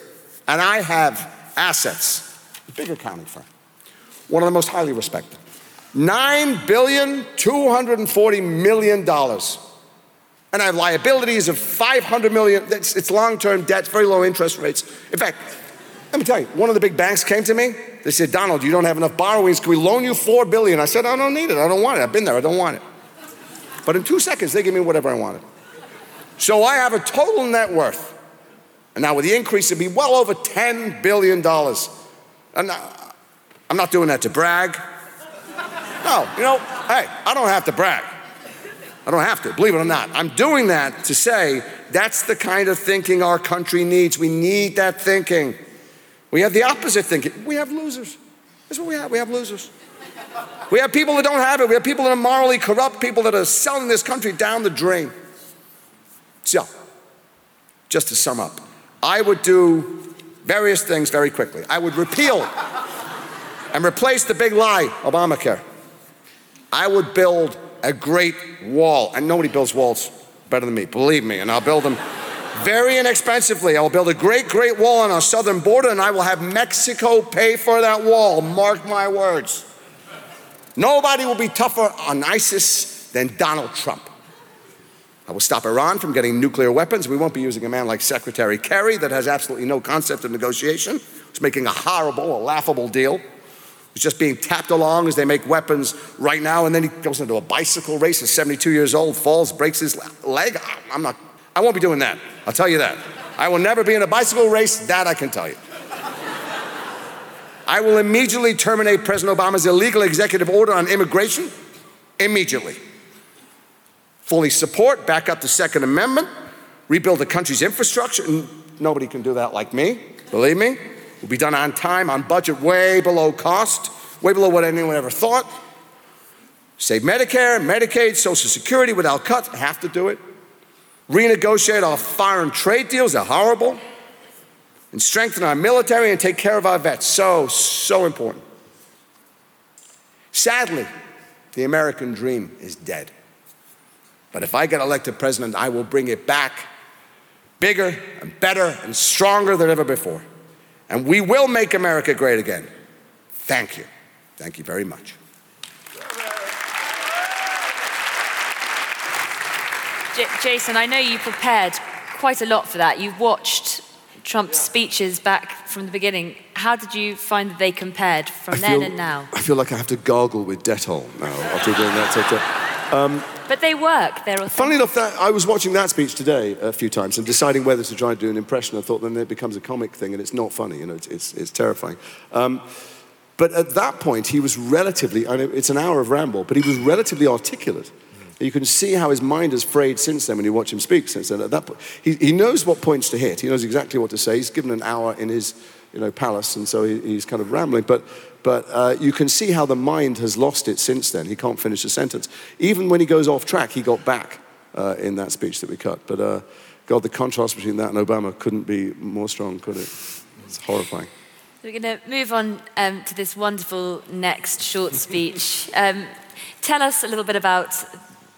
And I have assets, a big accounting firm, one of the most highly respected. $9 billion, $240 million. And I have liabilities of 500 million. It's, it's long-term debt, very low interest rates. In fact, let me tell you, one of the big banks came to me. They said, Donald, you don't have enough borrowings. Can we loan you four billion? I said, I don't need it. I don't want it. I've been there. I don't want it. But in two seconds, they give me whatever I wanted. So I have a total net worth. And now with the increase, it'd be well over $10 billion. And uh, I'm not doing that to brag. No, you know, hey, I don't have to brag. I don't have to, believe it or not. I'm doing that to say that's the kind of thinking our country needs. We need that thinking. We have the opposite thinking. We have losers. That's what we have. We have losers. We have people that don't have it. We have people that are morally corrupt, people that are selling this country down the drain. So, just to sum up, I would do various things very quickly. I would repeal and replace the big lie, Obamacare. I would build a great wall, and nobody builds walls better than me, believe me, and I'll build them very inexpensively. I will build a great, great wall on our southern border, and I will have Mexico pay for that wall. Mark my words. Nobody will be tougher on ISIS than Donald Trump. I will stop Iran from getting nuclear weapons. We won't be using a man like Secretary Kerry that has absolutely no concept of negotiation, who's making a horrible, a laughable deal. He's just being tapped along as they make weapons right now, and then he goes into a bicycle race at 72 years old, falls, breaks his leg. I'm not I won't be doing that. I'll tell you that. I will never be in a bicycle race, that I can tell you. I will immediately terminate President Obama's illegal executive order on immigration. Immediately. Fully support, back up the Second Amendment, rebuild the country's infrastructure. Nobody can do that like me, believe me. Will be done on time, on budget, way below cost, way below what anyone ever thought. Save Medicare, Medicaid, Social Security without cuts. Have to do it renegotiate our foreign trade deals, they're horrible, and strengthen our military and take care of our vets. So, so important. Sadly, the American dream is dead. But if I get elected president, I will bring it back bigger and better and stronger than ever before. And we will make America great again. Thank you. Thank you very much. J- Jason, I know you prepared quite a lot for that. You've watched Trump's speeches back from the beginning. How did you find that they compared from I then feel, and now? I feel like I have to gargle with Dettol now after doing that. Um, but they work. They're authentic. Funnily enough, that, I was watching that speech today a few times and deciding whether to try and do an impression. I thought then it becomes a comic thing and it's not funny. You know, it's, it's, it's terrifying. Um, but at that point, he was relatively, I know it's an hour of ramble, but he was relatively articulate. You can see how his mind has frayed since then when you watch him speak since then. At that point, he, he knows what points to hit. He knows exactly what to say. He's given an hour in his you know, palace, and so he, he's kind of rambling. But, but uh, you can see how the mind has lost it since then. He can't finish a sentence. Even when he goes off track, he got back uh, in that speech that we cut. But uh, God, the contrast between that and Obama couldn't be more strong, could it? It's horrifying. We're going to move on um, to this wonderful next short speech. Um, tell us a little bit about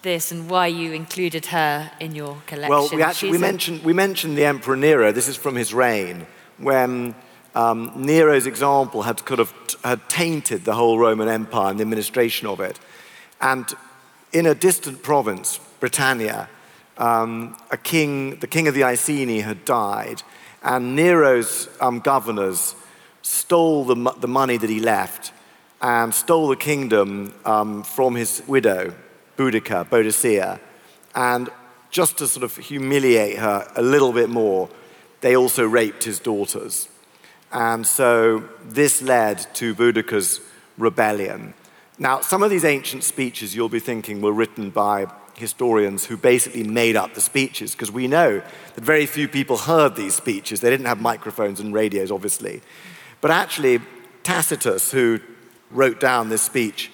this and why you included her in your collection. Well, we actually we mentioned, we mentioned the Emperor Nero. This is from his reign, when um, Nero's example had kind of had tainted the whole Roman Empire and the administration of it. And in a distant province, Britannia, um, a king, the king of the Iceni had died, and Nero's um, governors stole the, the money that he left and stole the kingdom um, from his widow, Boudica, Boadicea. And just to sort of humiliate her a little bit more, they also raped his daughters. And so this led to Boudica's rebellion. Now, some of these ancient speeches you'll be thinking were written by historians who basically made up the speeches, because we know that very few people heard these speeches. They didn't have microphones and radios, obviously. But actually, Tacitus, who wrote down this speech,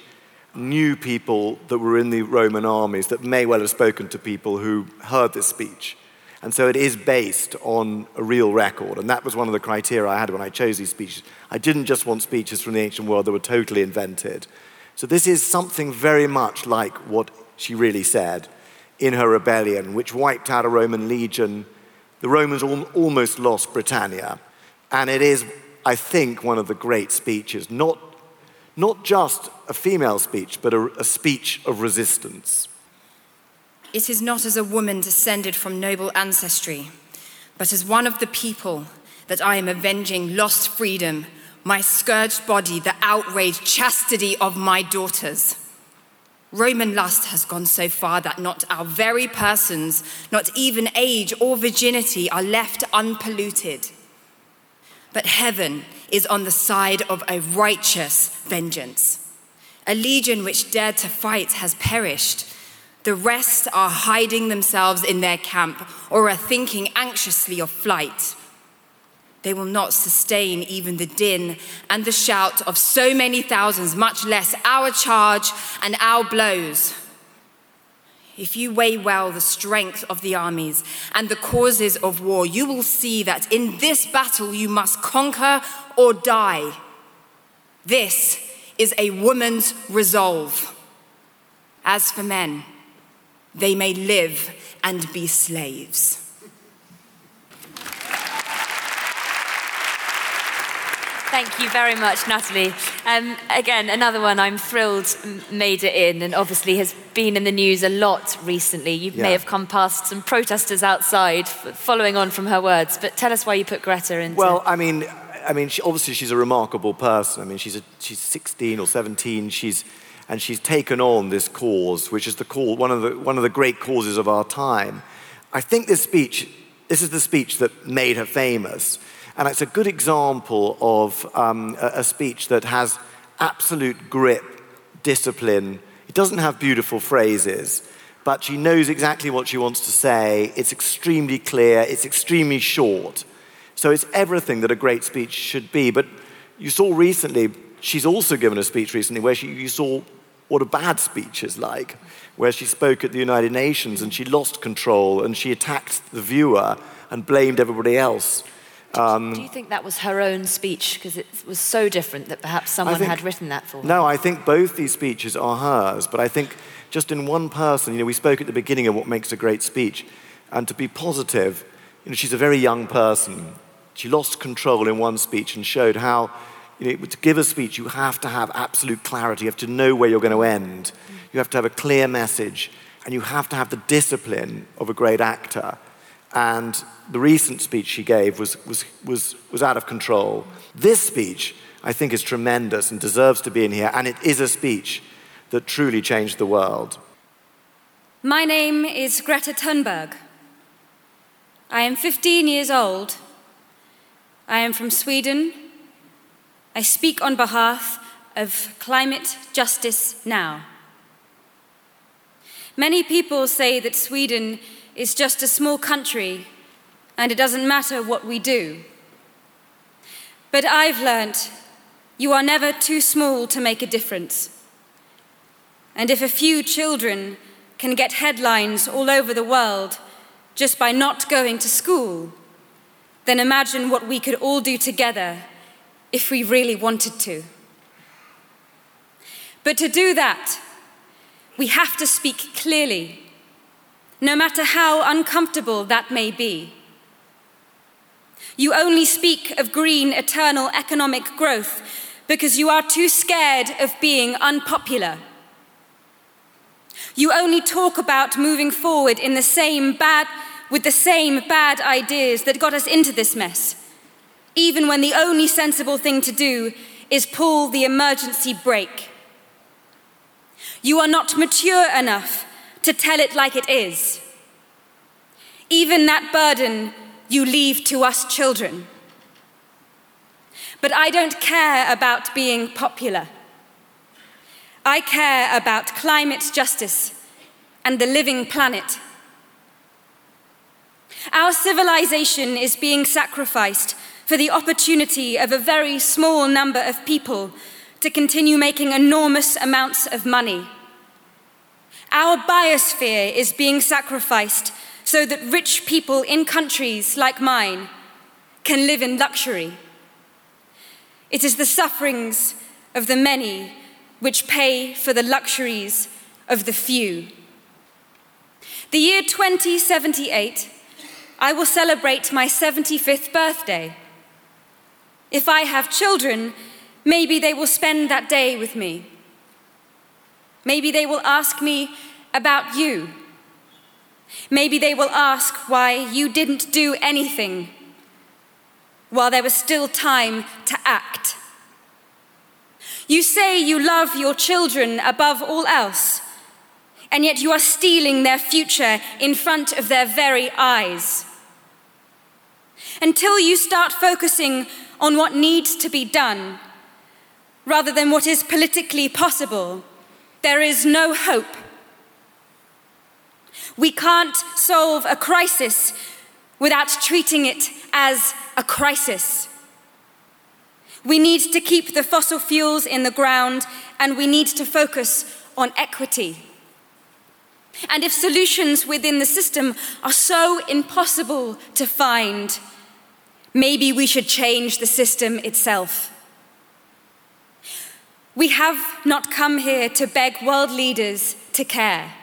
knew people that were in the Roman armies that may well have spoken to people who heard this speech. And so it is based on a real record. And that was one of the criteria I had when I chose these speeches. I didn't just want speeches from the ancient world that were totally invented. So this is something very much like what she really said in her rebellion, which wiped out a Roman legion. The Romans al- almost lost Britannia. And it is, I think, one of the great speeches, not, not just a female speech, but a, a speech of resistance. It is not as a woman descended from noble ancestry, but as one of the people that I am avenging lost freedom, my scourged body, the outraged chastity of my daughters. Roman lust has gone so far that not our very persons, not even age or virginity, are left unpolluted. But heaven is on the side of a righteous vengeance. A legion which dared to fight has perished. The rest are hiding themselves in their camp or are thinking anxiously of flight. They will not sustain even the din and the shout of so many thousands, much less our charge and our blows. If you weigh well the strength of the armies and the causes of war, you will see that in this battle you must conquer or die. This is a woman's resolve. As for men, they may live and be slaves. Thank you very much, Nathalie. Um, again, another one I'm thrilled made it in and obviously has been in the news a lot recently. You yeah. may have come past some protesters outside following on from her words, but tell us why you put Greta in. Well, I mean, I mean, she, obviously she's a remarkable person. I mean, she's, a, she's 16 or 17. She's, and she's taken on this cause, which is the call, one, of the, one of the great causes of our time. I think this speech, this is the speech that made her famous. And it's a good example of um, a, a speech that has absolute grip, discipline. It doesn't have beautiful phrases, but she knows exactly what she wants to say. It's extremely clear, it's extremely short. So it's everything that a great speech should be. But you saw recently, she's also given a speech recently where she, you saw what a bad speech is like, where she spoke at the United Nations and she lost control and she attacked the viewer and blamed everybody else. Um, Do you think that was her own speech? Because it was so different that perhaps someone think, had written that for her. No, I think both these speeches are hers, but I think just in one person, you know, we spoke at the beginning of what makes a great speech, and to be positive, you know, she's a very young person. She lost control in one speech and showed how, you know, to give a speech, you have to have absolute clarity. You have to know where you're going to end. You have to have a clear message, and you have to have the discipline of a great actor. And the recent speech she gave was, was, was, was out of control. This speech, I think, is tremendous and deserves to be in here, and it is a speech that truly changed the world. My name is Greta Thunberg. I am 15 years old. I am from Sweden. I speak on behalf of Climate Justice Now. Many people say that Sweden is just a small country and it doesn't matter what we do. But I've learnt you are never too small to make a difference. And if a few children can get headlines all over the world just by not going to school, then imagine what we could all do together if we really wanted to. But to do that, we have to speak clearly, no matter how uncomfortable that may be. You only speak of green, eternal economic growth because you are too scared of being unpopular. You only talk about moving forward in the same bad, with the same bad ideas that got us into this mess, even when the only sensible thing to do is pull the emergency brake. You are not mature enough to tell it like it is. Even that burden you leave to us children. But I don't care about being popular. I care about climate justice and the living planet. Our civilization is being sacrificed for the opportunity of a very small number of people to continue making enormous amounts of money. Our biosphere is being sacrificed so that rich people in countries like mine can live in luxury. It is the sufferings of the many which pay for the luxuries of the few. The year 2078, I will celebrate my 75th birthday. If I have children, maybe they will spend that day with me. Maybe they will ask me about you. Maybe they will ask why you didn't do anything while there was still time to act. You say you love your children above all else, and yet you are stealing their future in front of their very eyes. Until you start focusing on what needs to be done rather than what is politically possible, there is no hope. We can't solve a crisis without treating it as a crisis. We need to keep the fossil fuels in the ground and we need to focus on equity. And if solutions within the system are so impossible to find, maybe we should change the system itself. We have not come here to beg world leaders to care.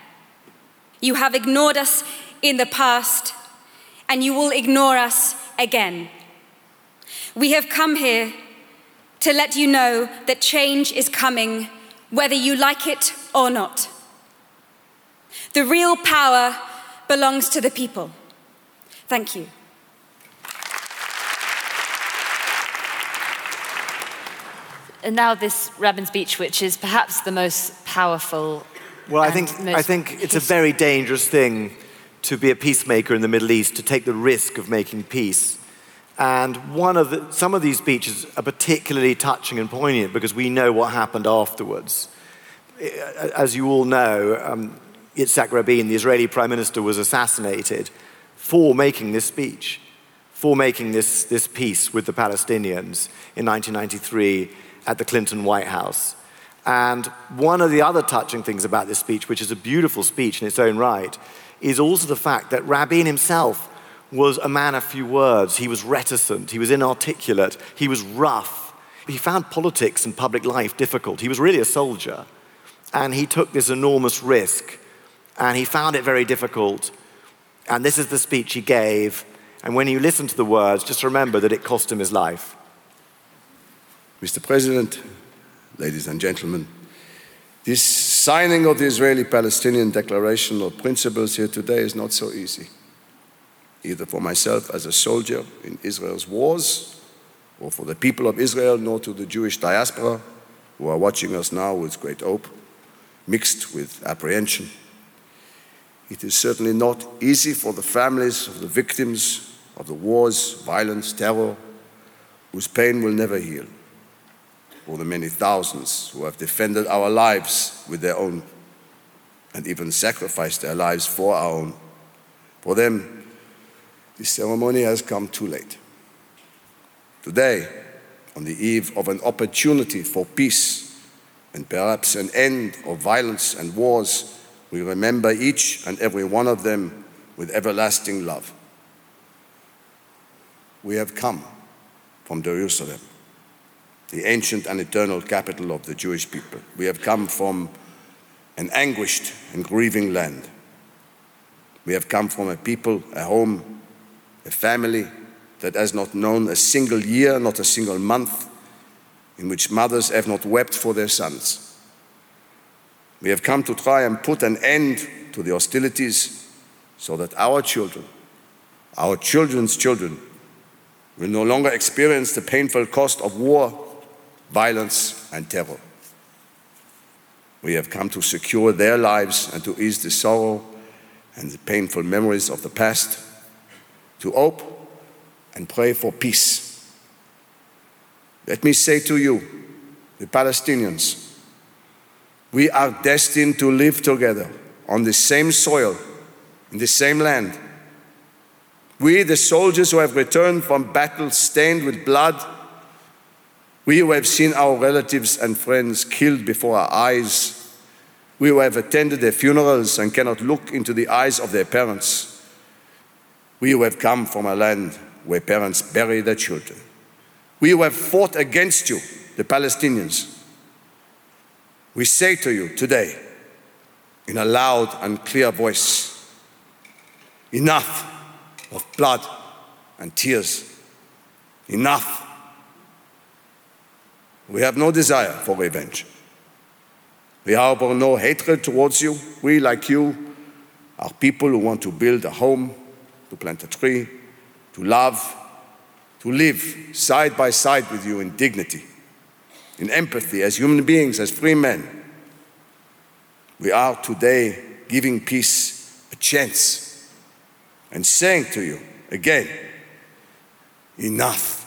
You have ignored us in the past, and you will ignore us again. We have come here to let you know that change is coming, whether you like it or not. The real power belongs to the people. Thank you. And now this Rabin speech, which is perhaps the most powerful. Well, I think, I think it's a very dangerous thing to be a peacemaker in the Middle East, to take the risk of making peace. And one of the, some of these speeches are particularly touching and poignant because we know what happened afterwards. As you all know, um, Yitzhak Rabin, the Israeli prime minister, was assassinated for making this speech, for making this, this peace with the Palestinians in 1993 at the Clinton White House. And one of the other touching things about this speech, which is a beautiful speech in its own right, is also the fact that Rabin himself was a man of few words. He was reticent, he was inarticulate, he was rough. He found politics and public life difficult. He was really a soldier. And he took this enormous risk. And he found it very difficult. And this is the speech he gave. And when you listen to the words, just remember that it cost him his life. Mr. President, ladies and gentlemen, this signing of the Israeli Palestinian Declaration of Principles here today is not so easy. either for myself as a soldier in Israel's wars or for the people of Israel, nor to the Jewish diaspora who are watching us now with great hope, mixed with apprehension. It is certainly not easy for the families of the victims of the wars, violence, terror, whose pain will never heal, for the many thousands who have defended our lives with their own and even sacrificed their lives for our own. For them, this ceremony has come too late. Today, on the eve of an opportunity for peace and perhaps an end of violence and wars, we remember each and every one of them with everlasting love. We have come from Jerusalem, the ancient and eternal capital of the Jewish people. We have come from an anguished and grieving land. We have come from a people, a home, a family that has not known a single year, not a single month, in which mothers have not wept for their sons. We have come to try and put an end to the hostilities so that our children, our children's children, will no longer experience the painful cost of war, violence, and terror. We have come to secure their lives and to ease the sorrow and the painful memories of the past, to hope and pray for peace. Let me say to you, the Palestinians, we are destined to live together on the same soil, in the same land we, the soldiers who have returned from battle stained with blood, we who have seen our relatives and friends killed before our eyes, we who have attended their funerals and cannot look into the eyes of their parents, we who have come from a land where parents bury their children, we who have fought against you, the Palestinians, we say to you today in a loud and clear voice enough of blood and tears. Enough. We have no desire for revenge. We harbor no hatred towards you. We, like you, are people who want to build a home, to plant a tree, to love, to live side by side with you in dignity, in empathy, as human beings, as free men. We are today giving peace a chance and saying to you again, enough.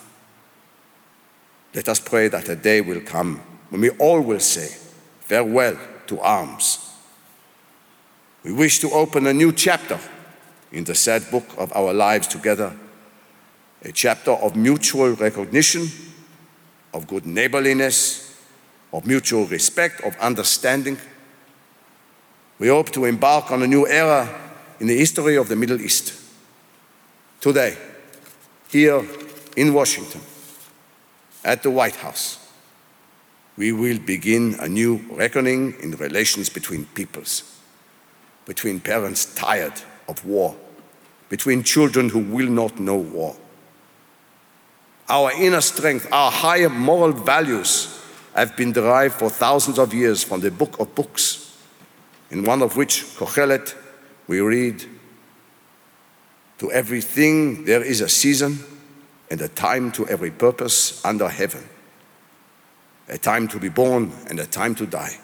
Let us pray that a day will come when we all will say farewell to arms. We wish to open a new chapter in the sad book of our lives together, a chapter of mutual recognition, of good neighborliness, of mutual respect, of understanding. We hope to embark on a new era in the history of the Middle East. Today, here in Washington, at the White House, we will begin a new reckoning in relations between peoples, between parents tired of war, between children who will not know war. Our inner strength, our higher moral values have been derived for thousands of years from the book of books, in one of which, Kohelet, we read, To everything there is a season and a time to every purpose under heaven. A time to be born and a time to die.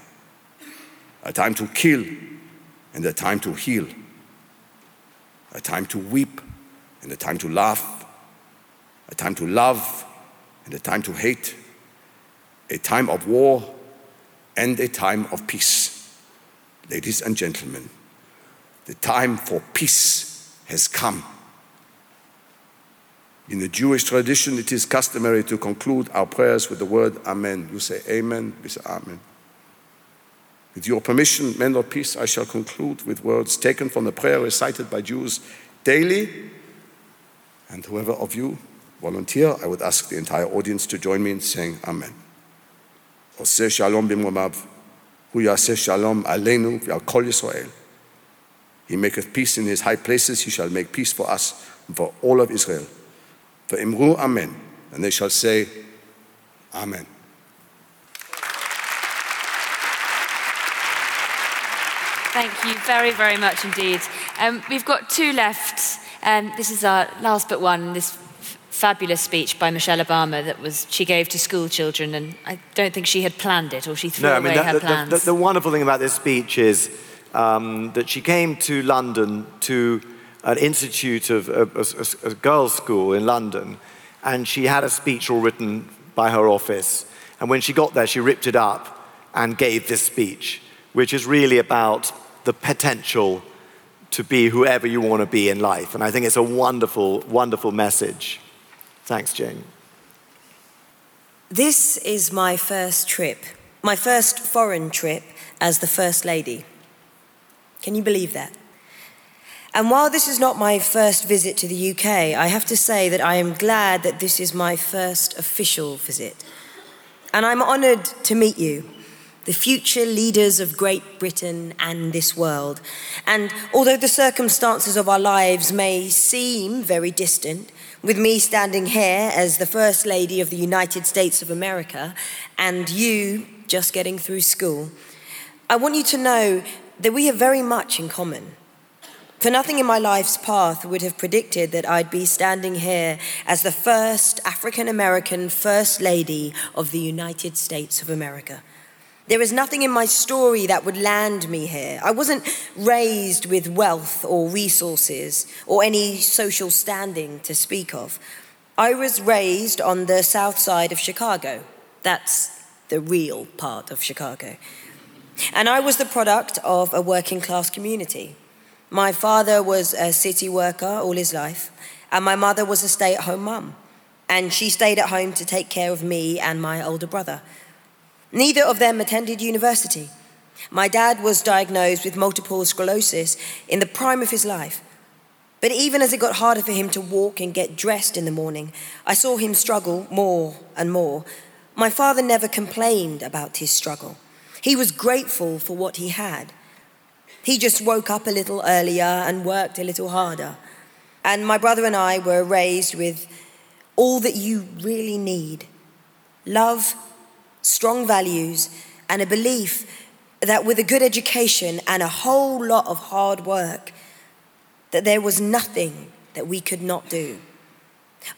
A time to kill and a time to heal. A time to weep and a time to laugh. A time to love and a time to hate. A time of war and a time of peace. Ladies and gentlemen, the time for peace has come. In the Jewish tradition, it is customary to conclude our prayers with the word Amen. You say Amen, we say Amen. With your permission, men of peace, I shall conclude with words taken from the prayer recited by Jews daily. And whoever of you volunteer, I would ask the entire audience to join me in saying Amen. Yaseh shalom aleinu v'al kol Yisrael. He maketh peace in his high places. He shall make peace for us and for all of Israel. For Imru Amen. And they shall say, Amen. Thank you very, very much indeed. Um, we've got two left. Um, this is our last but one, this f- fabulous speech by Michelle Obama that was she gave to school children, and I don't think she had planned it or she threw no, I mean, away the, her the, plans. The, the, wonderful thing about this speech is um, that she came to London to an institute of a, a, a girls' school in London, and she had a speech all written by her office. And when she got there, she ripped it up and gave this speech, which is really about the potential to be whoever you want to be in life. And I think it's a wonderful, wonderful message. Thanks, Jane. This is my first trip, my first foreign trip as the First Lady. Can you believe that? And while this is not my first visit to the UK, I have to say that I am glad that this is my first official visit. And I'm honoured to meet you, the future leaders of Great Britain and this world. And although the circumstances of our lives may seem very distant, with me standing here as the First Lady of the United States of America and you just getting through school, I want you to know that we have very much in common. For nothing in my life's path would have predicted that I'd be standing here as the first African American First Lady of the United States of America. There is nothing in my story that would land me here. I wasn't raised with wealth or resources or any social standing to speak of. I was raised on the south side of Chicago. That's the real part of Chicago. And I was the product of a working class community. My father was a city worker all his life, and my mother was a stay at home mum. And she stayed at home to take care of me and my older brother. Neither of them attended university. My dad was diagnosed with multiple sclerosis in the prime of his life. But even as it got harder for him to walk and get dressed in the morning, I saw him struggle more and more. My father never complained about his struggle. He was grateful for what he had. He just woke up a little earlier and worked a little harder. And my brother and I were raised with all that you really need love, strong values, and a belief that with a good education and a whole lot of hard work, that there was nothing that we could not do.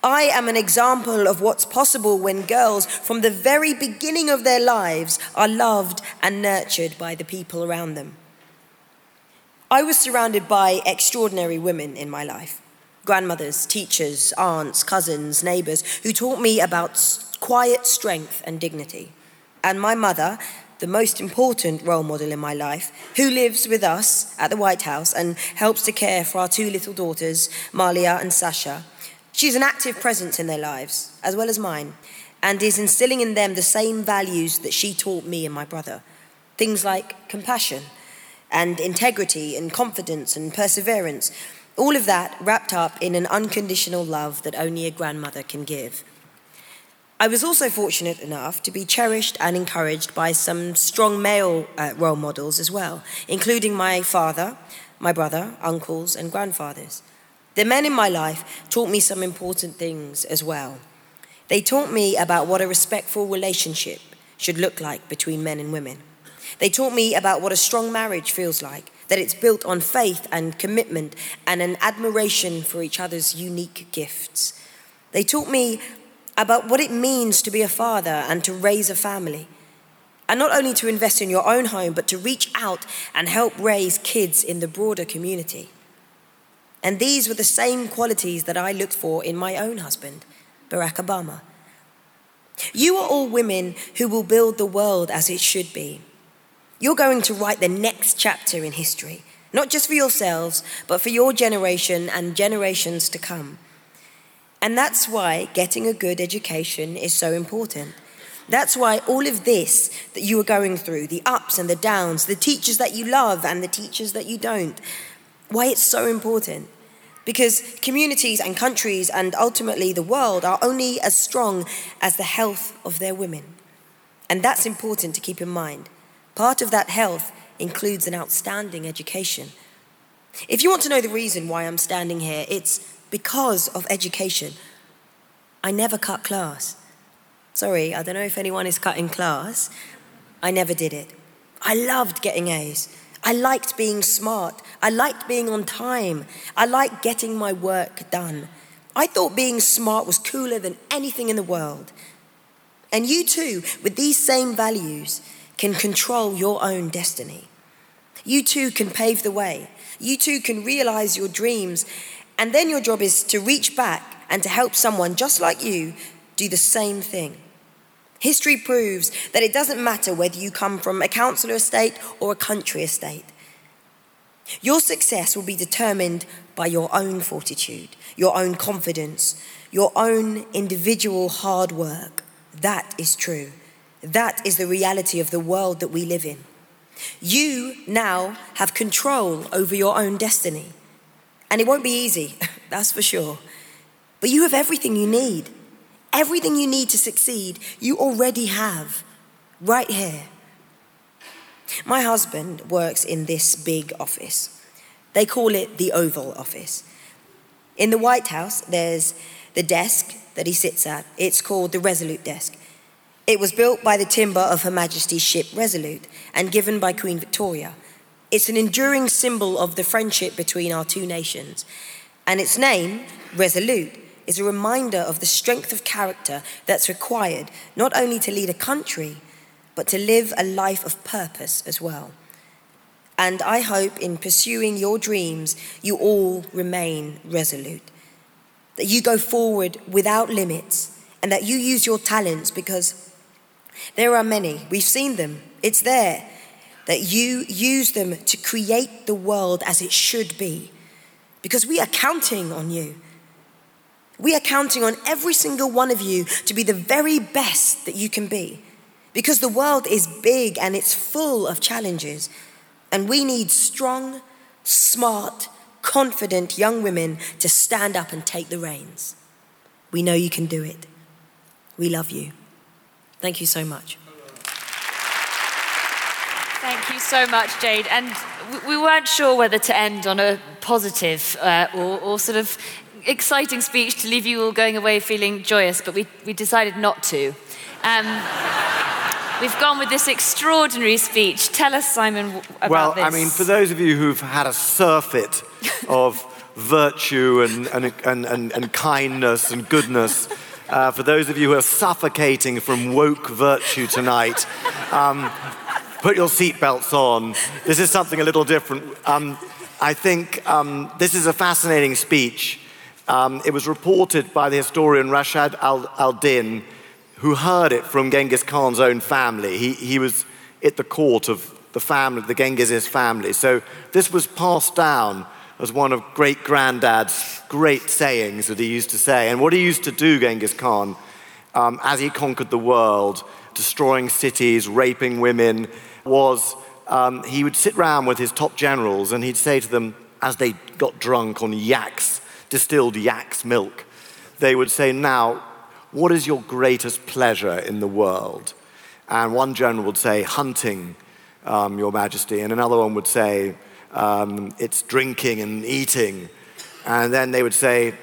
I am an example of what's possible when girls, from the very beginning of their lives, are loved and nurtured by the people around them. I was surrounded by extraordinary women in my life grandmothers, teachers, aunts, cousins, neighbors who taught me about quiet strength and dignity. And my mother, the most important role model in my life, who lives with us at the White House and helps to care for our two little daughters, Malia and Sasha. She's an active presence in their lives, as well as mine, and is instilling in them the same values that she taught me and my brother. Things like compassion and integrity and confidence and perseverance. All of that wrapped up in an unconditional love that only a grandmother can give. I was also fortunate enough to be cherished and encouraged by some strong male uh, role models as well, including my father, my brother, uncles, and grandfathers. The men in my life taught me some important things as well. They taught me about what a respectful relationship should look like between men and women. They taught me about what a strong marriage feels like, that it's built on faith and commitment and an admiration for each other's unique gifts. They taught me about what it means to be a father and to raise a family. And not only to invest in your own home, but to reach out and help raise kids in the broader community. And these were the same qualities that I looked for in my own husband, Barack Obama. You are all women who will build the world as it should be. You're going to write the next chapter in history, not just for yourselves, but for your generation and generations to come. And that's why getting a good education is so important. That's why all of this that you are going through, the ups and the downs, the teachers that you love and the teachers that you don't, why it's so important. Because communities and countries and ultimately the world are only as strong as the health of their women. And that's important to keep in mind. Part of that health includes an outstanding education. If you want to know the reason why I'm standing here, it's because of education. I never cut class. Sorry, I don't know if anyone is cutting class. I never did it. I loved getting A's. I liked being smart. I liked being on time. I liked getting my work done. I thought being smart was cooler than anything in the world. And you too, with these same values, can control your own destiny. You too can pave the way. You too can realize your dreams. And then your job is to reach back and to help someone just like you do the same thing. History proves that it doesn't matter whether you come from a council estate or a country estate. Your success will be determined by your own fortitude, your own confidence, your own individual hard work. That is true. That is the reality of the world that we live in. You now have control over your own destiny. And it won't be easy, that's for sure. But you have everything you need. Everything you need to succeed, you already have right here. My husband works in this big office. They call it the Oval Office. In the White House, there's the desk that he sits at. It's called the Resolute Desk. It was built by the timber of Her Majesty's ship Resolute and given by Queen Victoria. It's an enduring symbol of the friendship between our two nations. And its name, Resolute, is a reminder of the strength of character that's required not only to lead a country, but to live a life of purpose as well. And I hope in pursuing your dreams, you all remain resolute. That you go forward without limits, and that you use your talents because there are many, we've seen them, it's there, that you use them to create the world as it should be. Because we are counting on you. We are counting on every single one of you to be the very best that you can be. Because the world is big and it's full of challenges. And we need strong, smart, confident young women to stand up and take the reins. We know you can do it. We love you. Thank you so much. Thank you so much, Jade. And we weren't sure whether to end on a positive uh, or, or sort of exciting speech to leave you all going away feeling joyous, but we, we decided not to. Um, we've gone with this extraordinary speech. Tell us, Simon, about well, this. I mean, for those of you who've had a surfeit of virtue and, and, and, and, and kindness and goodness, uh, for those of you who are suffocating from woke virtue tonight, um, put your seatbelts on. This is something a little different. Um, I think um, this is a fascinating speech. Um, it was reported by the historian Rashid al Din, who heard it from Genghis Khan's own family. He, he was at the court of the family, the Genghis family. So this was passed down as one of great granddad's great sayings that he used to say. And what he used to do, Genghis Khan, um, as he conquered the world, destroying cities, raping women, was um, he would sit round with his top generals and he'd say to them, as they got drunk on yaks, distilled yak's milk, they would say, Now, what is your greatest pleasure in the world? And one general would say, Hunting, um, Your Majesty. And another one would say, um, It's drinking and eating. And then they would say,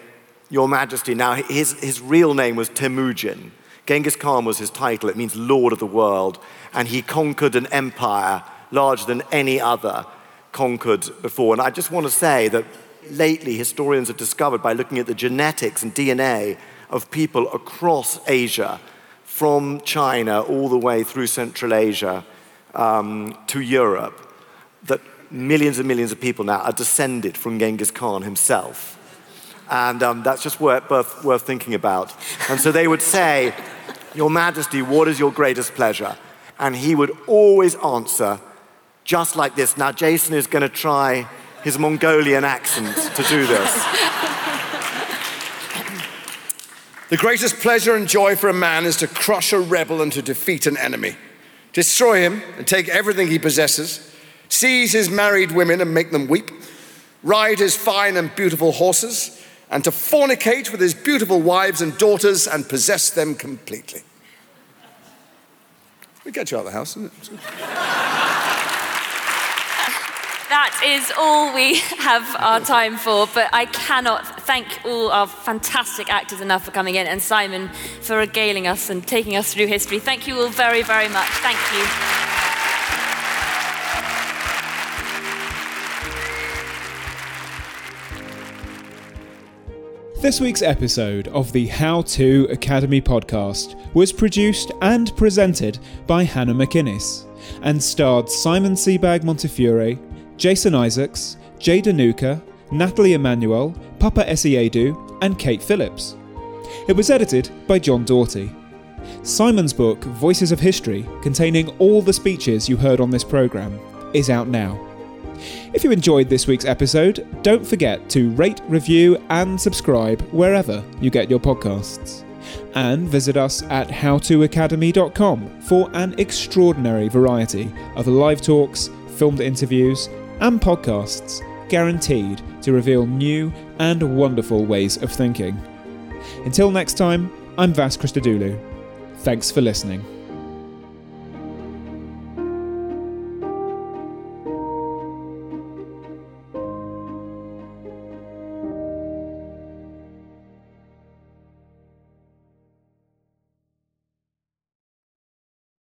Your Majesty. Now, his, his real name was Temujin. Genghis Khan was his title. It means Lord of the World. And he conquered an empire larger than any other conquered before. And I just want to say that lately historians have discovered by looking at the genetics and DNA of people across Asia, from China all the way through Central Asia um, to Europe, that millions and millions of people now are descended from Genghis Khan himself. And um, that's just worth, worth, worth thinking about. And so they would say, Your Majesty, what is your greatest pleasure? And he would always answer just like this. Now, Jason is going to try his Mongolian accent to do this. The greatest pleasure and joy for a man is to crush a rebel and to defeat an enemy, destroy him and take everything he possesses, seize his married women and make them weep, ride his fine and beautiful horses, and to fornicate with his beautiful wives and daughters and possess them completely. We get you out of the house, isn't it? That is all we have our time for, but I cannot thank all our fantastic actors enough for coming in and Simon for regaling us and taking us through history. Thank you all very, very much. Thank you. This week's episode of the How To Academy podcast was produced and presented by Hannah McInnes and starred Simon Sebag Montefiore, Jason Isaacs, Jade Anouka, Nathalie Emmanuel, Papa Essiedu, and Kate Phillips. It was edited by John Doughty. Simon's book, Voices of History, containing all the speeches you heard on this programme, is out now. If you enjoyed this week's episode, don't forget to rate, review, and subscribe wherever you get your podcasts. And visit us at howtoacademy.com for an extraordinary variety of live talks, filmed interviews, and podcasts guaranteed to reveal new and wonderful ways of thinking. Until next time, I'm Vas Christodoulou. Thanks for listening.